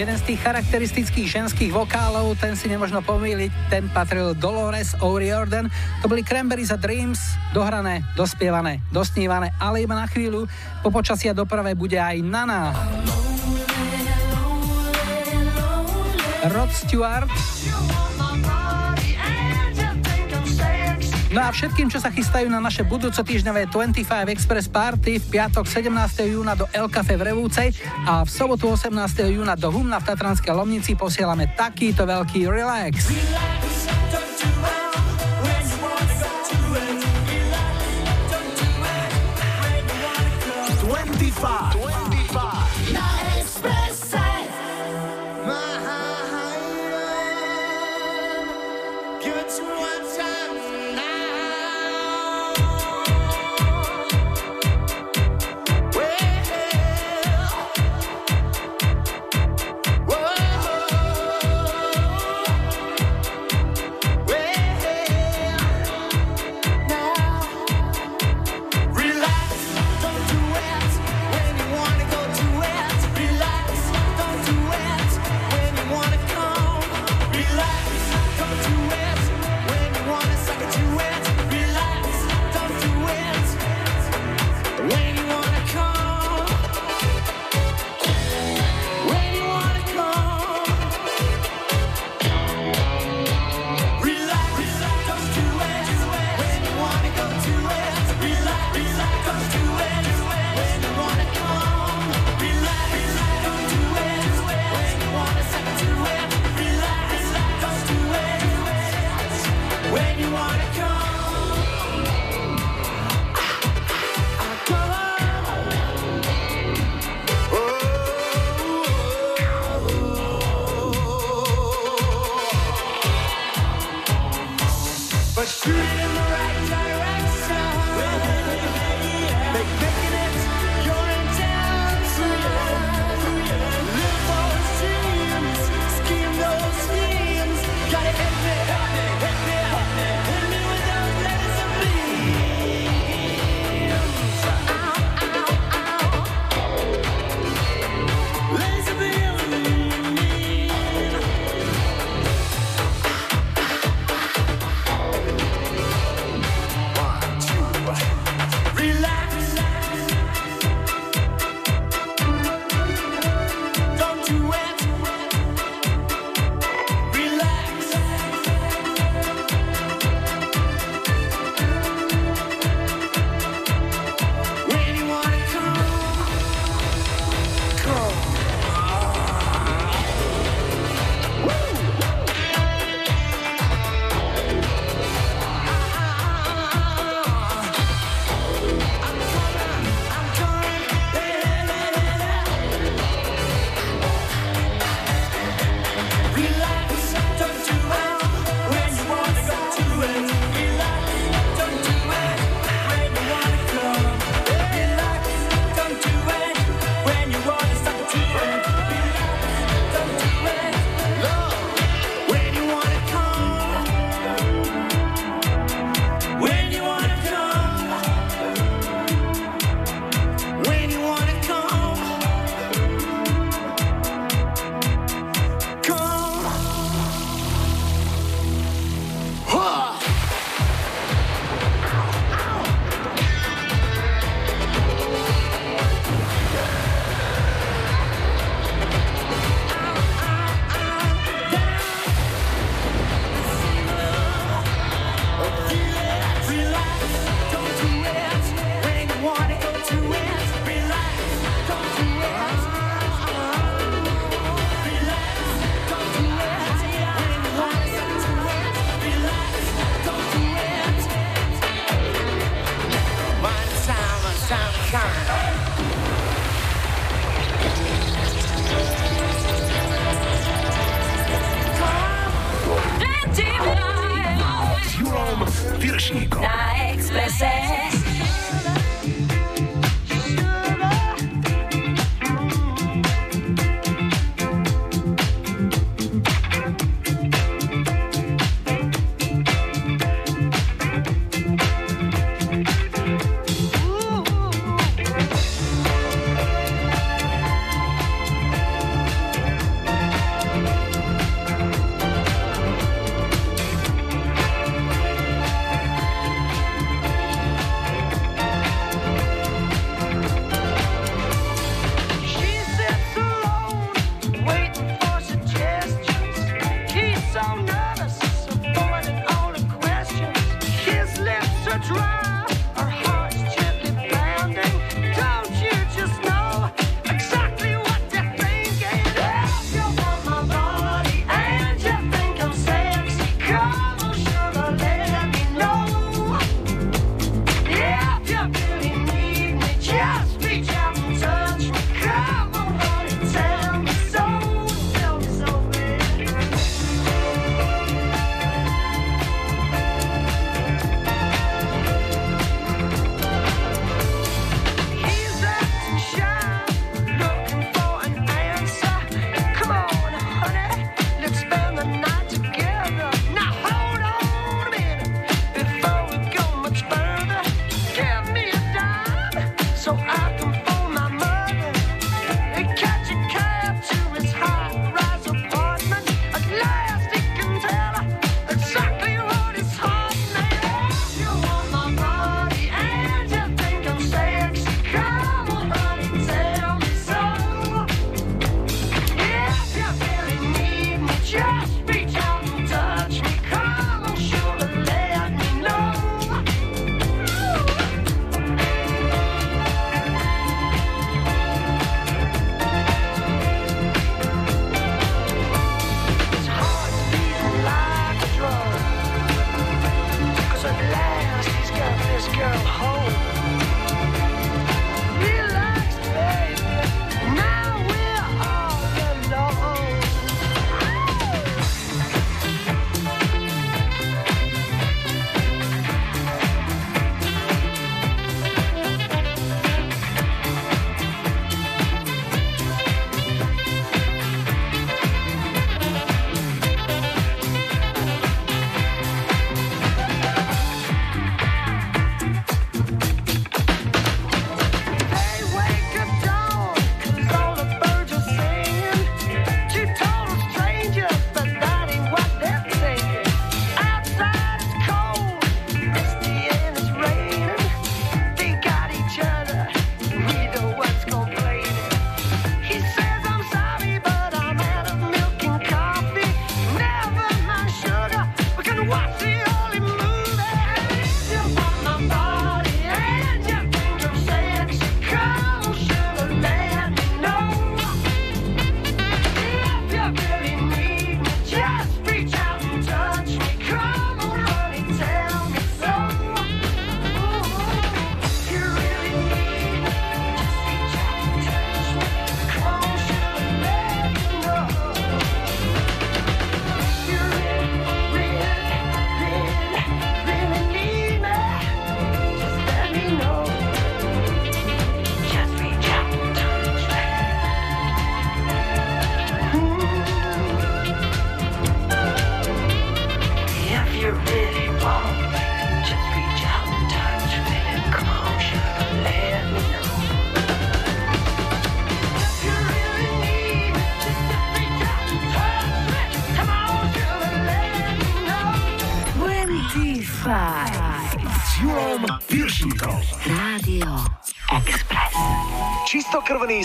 Jeden z tých charakteristických ženských vokálov, ten si nemožno pomýliť, ten patril Dolores O'Riordan. To boli Cranberries a Dreams, dohrané, dospievané, dosnívané, ale iba na chvíľu. Po počasí a doprave bude aj Nana. Rod Stewart. No a všetkým, čo sa chystajú na naše budúco týždňové 25 Express Party v piatok 17. júna do El Cafe v Revúcej a v sobotu 18. júna do Humna v Tatranskej Lomnici posielame takýto veľký relax. Na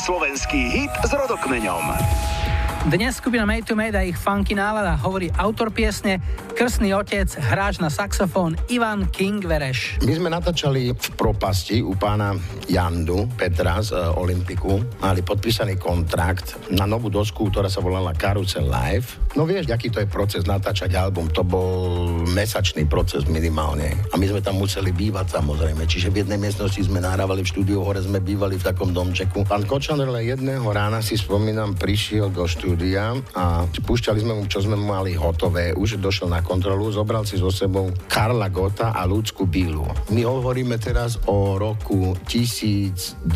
slovenský hit s rodokmeňom. Dnes skupina Made to Made a ich funky nálada hovorí autor piesne, krstný otec, hráč na saxofón Ivan King Vereš. My sme natáčali v propasti u pána Jandu Petra z uh, Olympiku. Mali podpísaný kontrakt na novú dosku, ktorá sa volala Carousel Live. No vieš, aký to je proces natáčať album. To bol mesačný proces minimálne. A my sme tam museli bývať samozrejme. Čiže v jednej miestnosti sme nahrávali v štúdiu, hore sme bývali v takom domčeku. Pán Kočanerle jedného rána si spomínam, prišiel do štúdia a púšťali sme mu, čo sme mali hotové. Už došiel na kontrolu, zobral si so sebou Karla Gota a Ľudsku Bílu. My hovoríme teraz o roku 1997.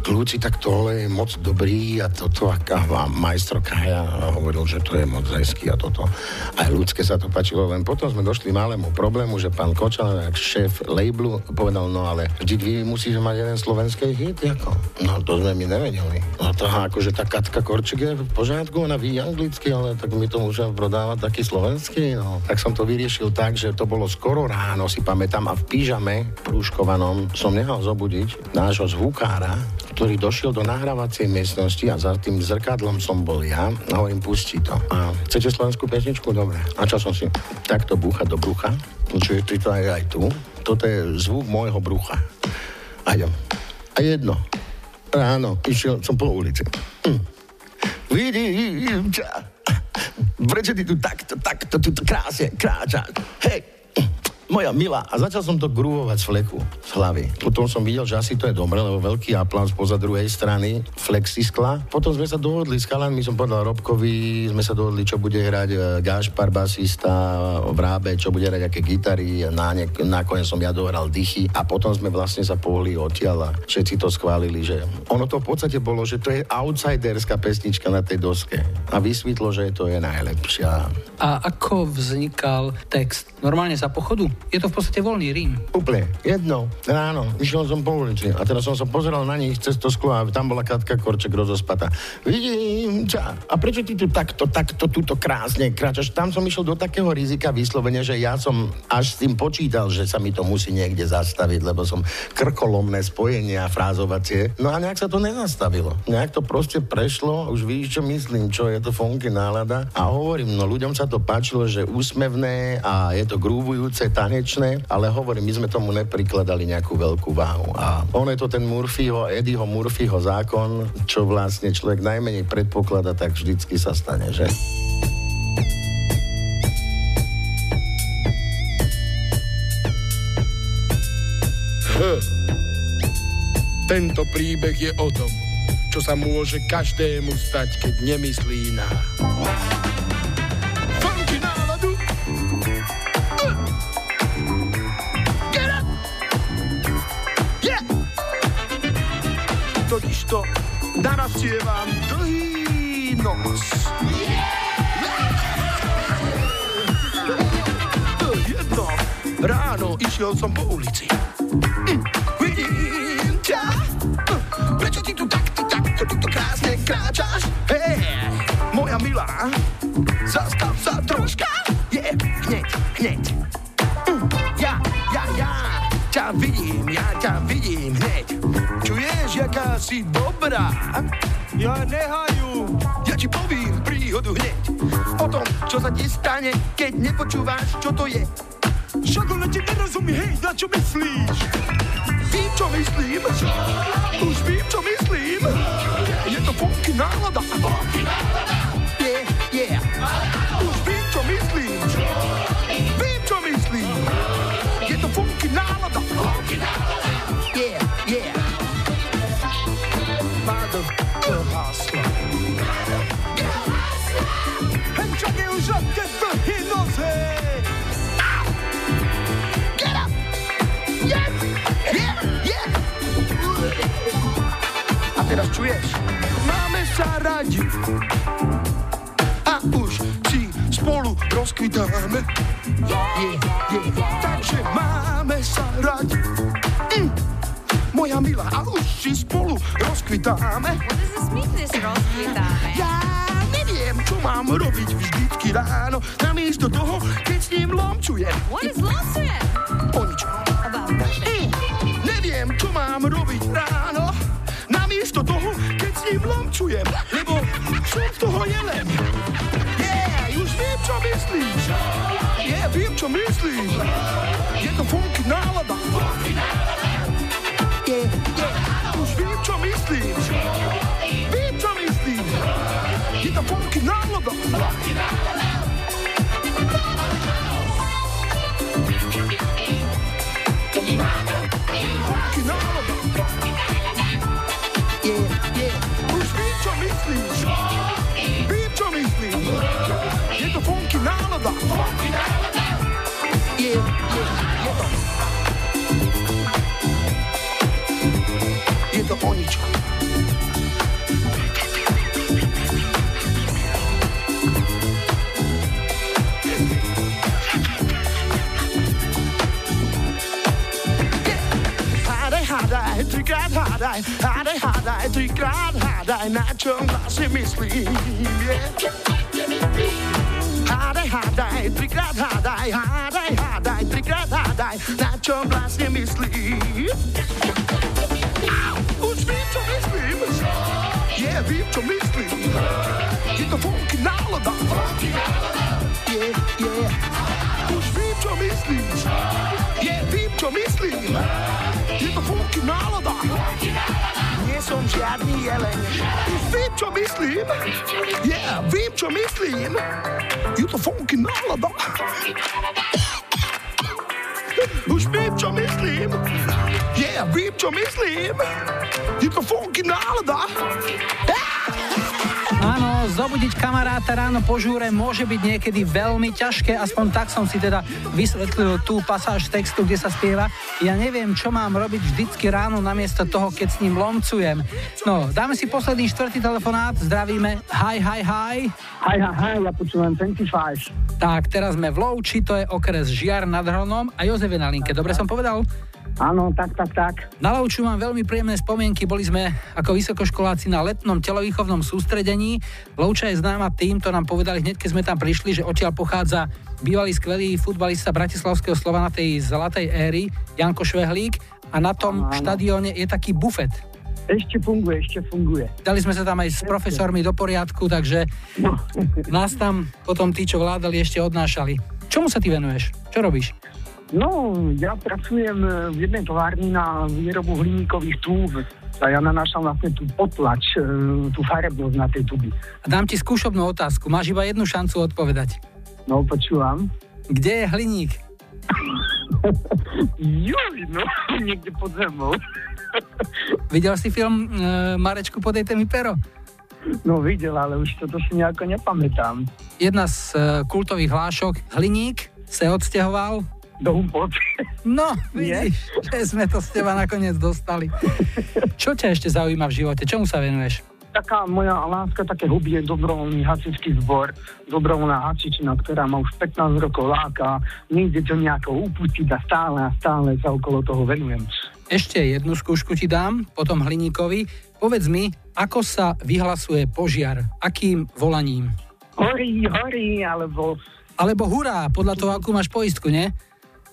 Kľúci, tak tohle je moc dobrý a toto aká vám majstro Kaja hovoril, že to je moc hezký a toto. Aj ľudské sa to páčilo, len potom sme došli malému problému, že pán Kočan, šéf labelu, povedal, no ale vždy vy musíte mať jeden slovenský hit, ako? No to sme my nevedeli. No to akože tá Katka Korčik je v pořádku, ona ví anglicky, ale tak my to môžeme prodávať taký slovenský, no. Tak som to vyriešil tak, že to bolo skoro ráno, si pamätám, a v pížame prúškovanom som nehal zobudiť nášho zvukára, ktorý došiel do nahrávacej miestnosti a za tým zrkadlom som bol ja hovorím, pustí to. A chcete slovenskú pesničku? Dobre. A čo som si takto búchať do brucha? Čiže ty to aj, aj tu. Toto je zvuk môjho brucha. A idem. A jedno. Ráno išiel som po ulici. Hm. Vidím ťa. Prečo ty tu takto, takto, tu krásne kráčaš? Hej, moja milá. A začal som to grúvovať z fleku, z hlavy. Potom som videl, že asi to je dobre, lebo veľký aplaus poza druhej strany, flexiskla. Potom sme sa dohodli s chalanmi, som povedal Robkovi, sme sa dohodli, čo bude hrať e, Gašpar, basista, Vrábe, čo bude hrať aké gitary, na ne, nakoniec som ja dohral dychy a potom sme vlastne sa pohli odtiaľ a všetci to schválili, že ono to v podstate bolo, že to je outsiderská pesnička na tej doske a vysvetlo, že to je najlepšia. A ako vznikal text? Normálne za pochodu? Je to v podstate voľný rím. Úplne. Jedno. Ráno. Išiel som po ulici a teraz som sa pozeral na nich cez to sklo a tam bola Katka Korček rozospata. Vidím ťa. A prečo ty tu takto, takto, túto krásne kráčaš? Tam som išiel do takého rizika vyslovene, že ja som až s tým počítal, že sa mi to musí niekde zastaviť, lebo som krkolomné spojenia frázovacie. No a nejak sa to nezastavilo. Nejak to proste prešlo, už víš, čo myslím, čo je to funky nálada. A hovorím, no ľuďom sa to páčilo, že úsmevné a je to grúvujúce, tanečné, ale hovorím, my sme tomu neprikladali nejakú veľkú váhu. A on je to ten Murphyho, Eddieho Murphyho zákon, čo vlastne človek najmenej predpoklada, tak vždycky sa stane, že? H. Tento príbeh je o tom, čo sa môže každému stať, keď nemyslí na... Totižto narastie vám dlhý nos. Jedno ráno išiel som po ulici. Vidím ťa. Prečo ty tu takto, takto, takto krásne kráčaš? Hej, moja milá, zastav sa troška. Je, hneď, hneď. Hm, Ja, ja, ja ťa vidím, ja ťa vidím. Jaká si dobrá? Ja nehajú. Ja ti povím príhodu hneď. O tom, čo sa ti stane, keď nepočúvaš, čo to je. Však ale ti nerozumí, hej, na čo myslíš? Vím, čo myslím. Už vím, čo myslím. Je to funky nálada. Yeah, yeah. Už vím, čo myslím. Vím, čo myslím. Je to funky nálada. Yeah, Get up! Yeah! Yeah! Yeah! A teraz čuješ? Máme sa radi a už si spolu rozkvitáme. Yeah, yeah. Takže máme sa radi. Mm. Moja milá, a už si spolu rozkvitáme. What does this mean, this rozkvitáme? Ja neviem, čo mám robiť vždycky ráno, namiesto toho, keď s ním lomčujem. What is lomčujem? O ničom. Mm, neviem, čo mám robiť ráno, namiesto toho, keď s ním lomčujem, lebo som z toho jelen. Yeah, už viem, čo myslíš. Yeah, viem, čo myslíš. Je to funky nálada. Yeah, funky nálada. Yeah, yeah, je to. Je to o ničom. Hádaj, hádaj, trikrát hádaj, hádaj, hádaj, trikrát hádaj, na čom vlastne myslím, yeah. Hádaj, hádaj, trikrát hádaj, hádaj, hádaj, trikrát hádaj, na čom vlastne myslím. Au, Už vím, čo myslím. Yeah, vím, čo myslím. Je to funky nálada. Yeah, yeah. Už vím, čo myslíš. Yeah, vím, čo myslím. Je to funky nálada. Nie som žiadny jeleň. Vím, čo myslím. Yeah, vím, čo myslím. Je to funky nálada. Už vím, čo myslím. Yeah, vím, čo myslím. Je to funky nálada. Zobudiť kamaráta ráno po žúre môže byť niekedy veľmi ťažké, aspoň tak som si teda vysvetlil tú pasáž textu, kde sa spieva. Ja neviem, čo mám robiť vždycky ráno namiesto toho, keď s ním lomcujem. No, dáme si posledný štvrtý telefonát, zdravíme. Hi, hi, hi. Hi, hi, hi, ja počúvam 25. Tak, teraz sme v Lovči, to je okres Žiar nad Hronom a Jozef je na linke. Dobre som povedal? Áno, tak, tak, tak. Na Lovču mám veľmi príjemné spomienky. Boli sme ako vysokoškoláci na letnom telovýchovnom sústredení. Lovča je známa tým, to nám povedali hneď, keď sme tam prišli, že odtiaľ pochádza bývalý skvelý futbalista Bratislavského Slovana tej zlatej éry, Janko Švehlík a na tom Áno, áno. štadióne je taký bufet. Ešte funguje, ešte funguje. Dali sme sa tam aj s profesormi do poriadku, takže nás tam potom tí, čo vládali, ešte odnášali. Čomu sa ty venuješ? Čo robíš? No, ja pracujem e, v jednej továrni na výrobu hliníkových túb. A ja nanášam vlastne tú potlač, e, tú farebnosť na tej tuby. A dám ti skúšobnú otázku. Máš iba jednu šancu odpovedať. No, počúvam. Kde je hliník? Juj, no, niekde pod zemou. Videl si film e, Marečku podejte mi pero? No, videl, ale už toto si nejako nepamätám. Jedna z e, kultových hlášok. Hliník sa odsťahoval do Humpot. No, vidíš, že sme to z teba nakoniec dostali. Čo ťa ešte zaujíma v živote? Čomu sa venuješ? Taká moja láska, také hobby je dobrovoľný hasičský zbor, dobrovoľná hasičina, ktorá ma už 15 rokov láka, nejde to nejako upustiť a stále a stále sa okolo toho venujem. Ešte jednu skúšku ti dám, potom hliníkovi. Povedz mi, ako sa vyhlasuje požiar? Akým volaním? Horí, horí, alebo... Alebo hurá, podľa toho, akú máš poistku, nie?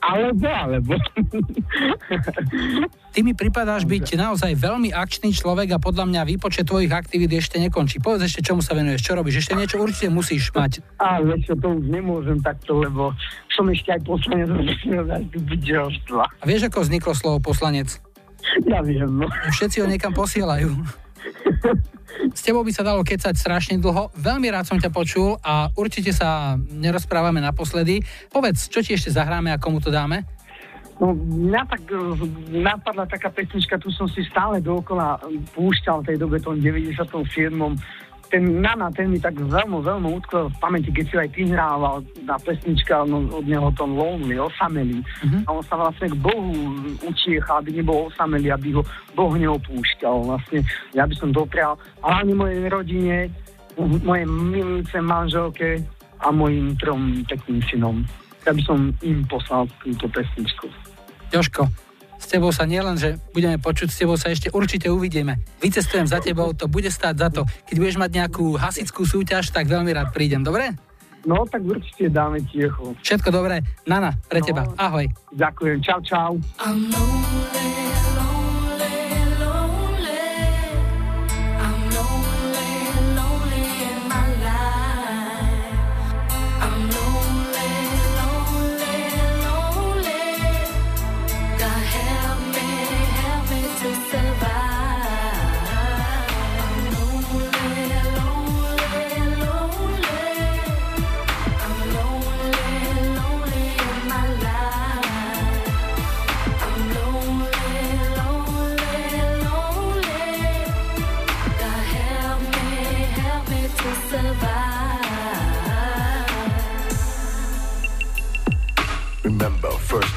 Alebo, alebo. Ty mi pripadáš byť naozaj veľmi akčný človek a podľa mňa výpočet tvojich aktivít ešte nekončí. Povedz ešte, čomu sa venuješ, čo robíš. Ešte niečo určite musíš mať. A vieš to už nemôžem takto, lebo som ešte aj poslanec. A vieš, ako vzniklo slovo poslanec? Ja viem, no. Všetci ho niekam posielajú. S tebou by sa dalo kecať strašne dlho. Veľmi rád som ťa počul a určite sa nerozprávame naposledy. Povedz, čo ti ešte zahráme a komu to dáme? No, mňa tak eh, napadla taká pesnička, tu som si stále dookola púšťal v tej dobe, tom 97. Ten Nana, ten mi tak veľmi, veľmi utkvel v pamäti, keď si aj ty hrával na pesnička no, od neho tom Lonely, osamelý. Mhm. A on sa vlastne k Bohu učiechal, aby nebol osamelý, aby ho Boh neopúšťal. Vlastne ja by som doprial hlavne mojej rodine, mojej milujúcej manželke a mojim trom pekným synom. Ja by som im poslal túto pesničku. Joško, s tebou sa nielen, že budeme počuť, s tebou sa ešte určite uvidíme. Vycestujem za tebou, to bude stáť za to. Keď budeš mať nejakú hasickú súťaž, tak veľmi rád prídem, dobre? No, tak určite dáme tiecho. Všetko dobré. Nana, pre No. teba. Ahoj. Ďakujem, čau, čau. I'm lonely,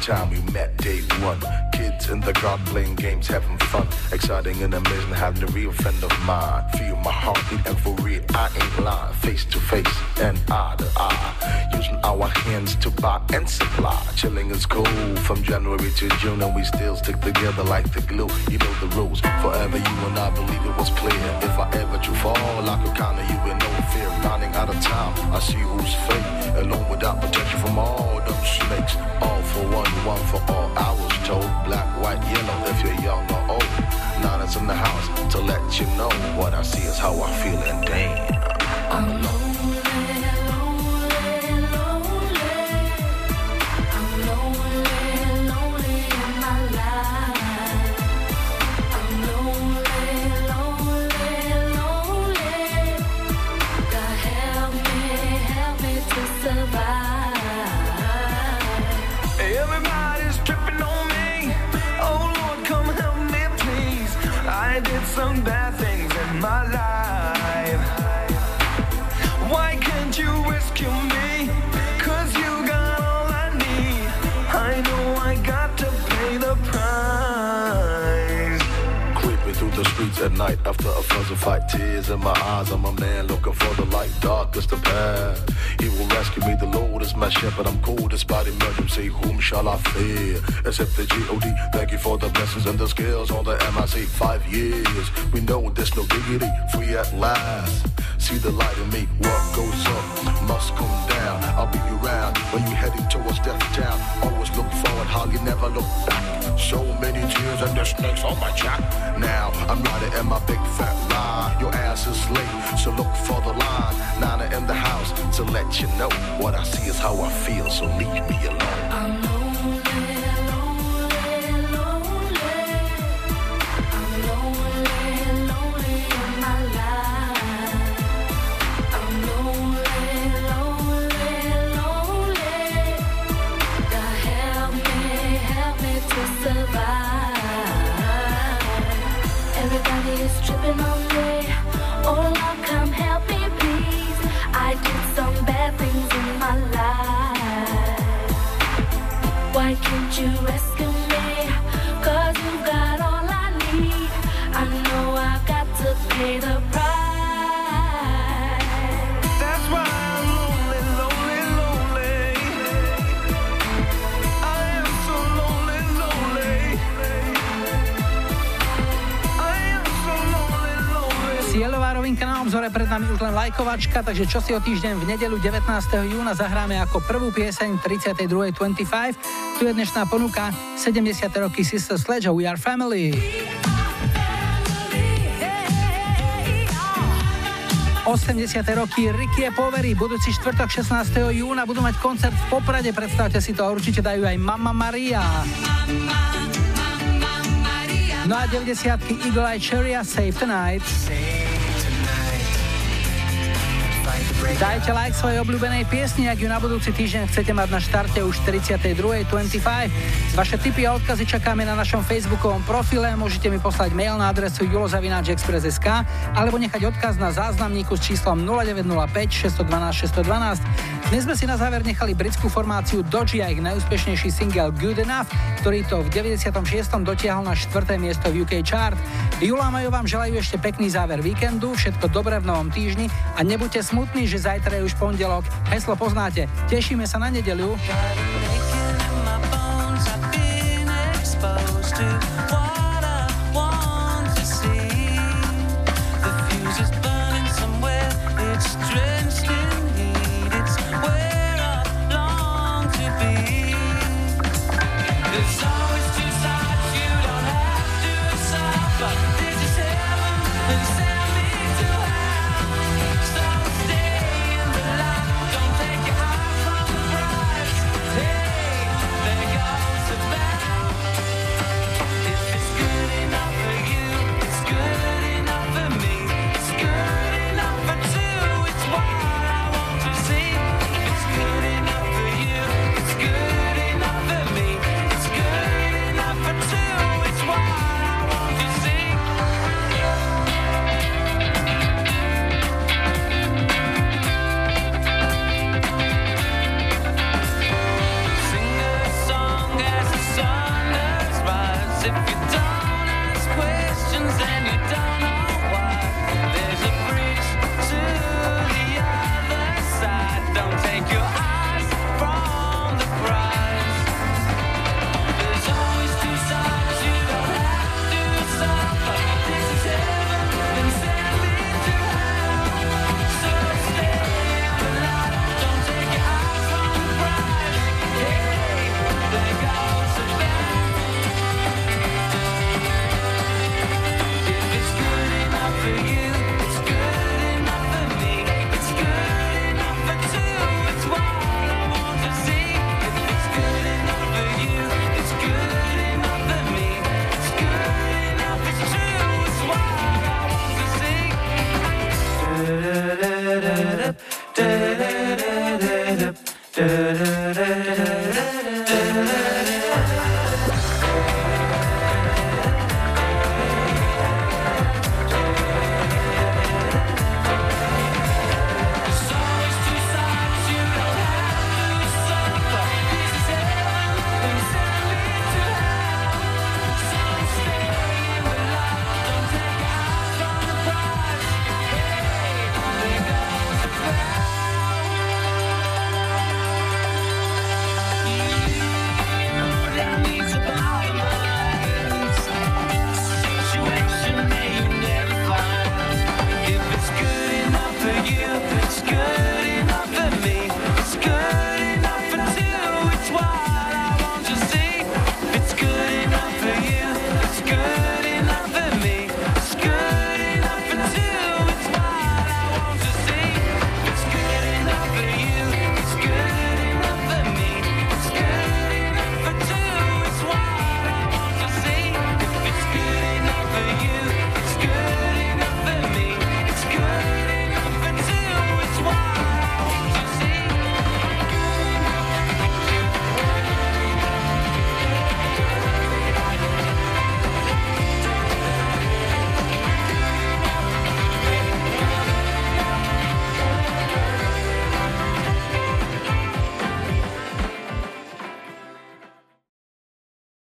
time we met, day one. In the garden playing games, having fun. Exciting and amazing, having a real friend of mine. Feel my heartbeat and for real, I ain't lying. Face to face and eye to eye. Using our hands to buy and supply. Chilling is cool from January to June, and we still stick together like the glue. You know the rules. Forever, you and I believe it was clear. If I ever do fall, I could count on you with no fear. Running out of time, I see who's fake. Alone without protection from all them snakes. All for one, one for all. I was told black, white, yellow. If you're young or old, Nana's in the house to let you know what I see is how I feel, and damn, I'm alone. Except the G.O.D. Thank you for the blessings and the skills on the MIC. Five years. We know there's no diggity. Free at last. See the light in me. What goes up must come down. I'll be around when you heading towards death town. Always look forward, hardly never look back. So many tears and the snakes on my jack. Now I'm riding in my big fat lie. Your ass is late, so look for the line. Nana in the house to let you know what I see is how I feel. So leave me alone. Lajkovačka, takže čo si o týždeň v nedeľu 19. júna zahráme ako prvú pieseň 32.25. Tu je dnešná ponuka 70. roky Sister Sledge We Are Family. 80. roky Ricky a Povery, budúci štvrtok 16. júna budú mať koncert v Poprade, predstavte si to a určite dajú aj Mama Maria. No a 90 Eagle Eye Cherry a Save Tonight. Dajte like svojej obľúbenej piesni, ak ju na budúci týždeň chcete mať na štarte už 42.25. Vaše tipy a odkazy čakáme na našom facebookovom profile, môžete mi poslať mail na adresu julozavináčexpress.sk alebo nechať odkaz na záznamníku s číslom 0905 612 612. Dnes sme si na záver nechali britskú formáciu Doji a ich najúspešnejší single Good Enough, ktorý to v 96. dotiahol na 4. miesto v UK chart. Jula Majo vám želajú ešte pekný záver víkendu, všetko dobré v novom týždni a nebuďte smutní, že zajtra je už pondelok. Heslo poznáte. Tešíme sa na nedeľu.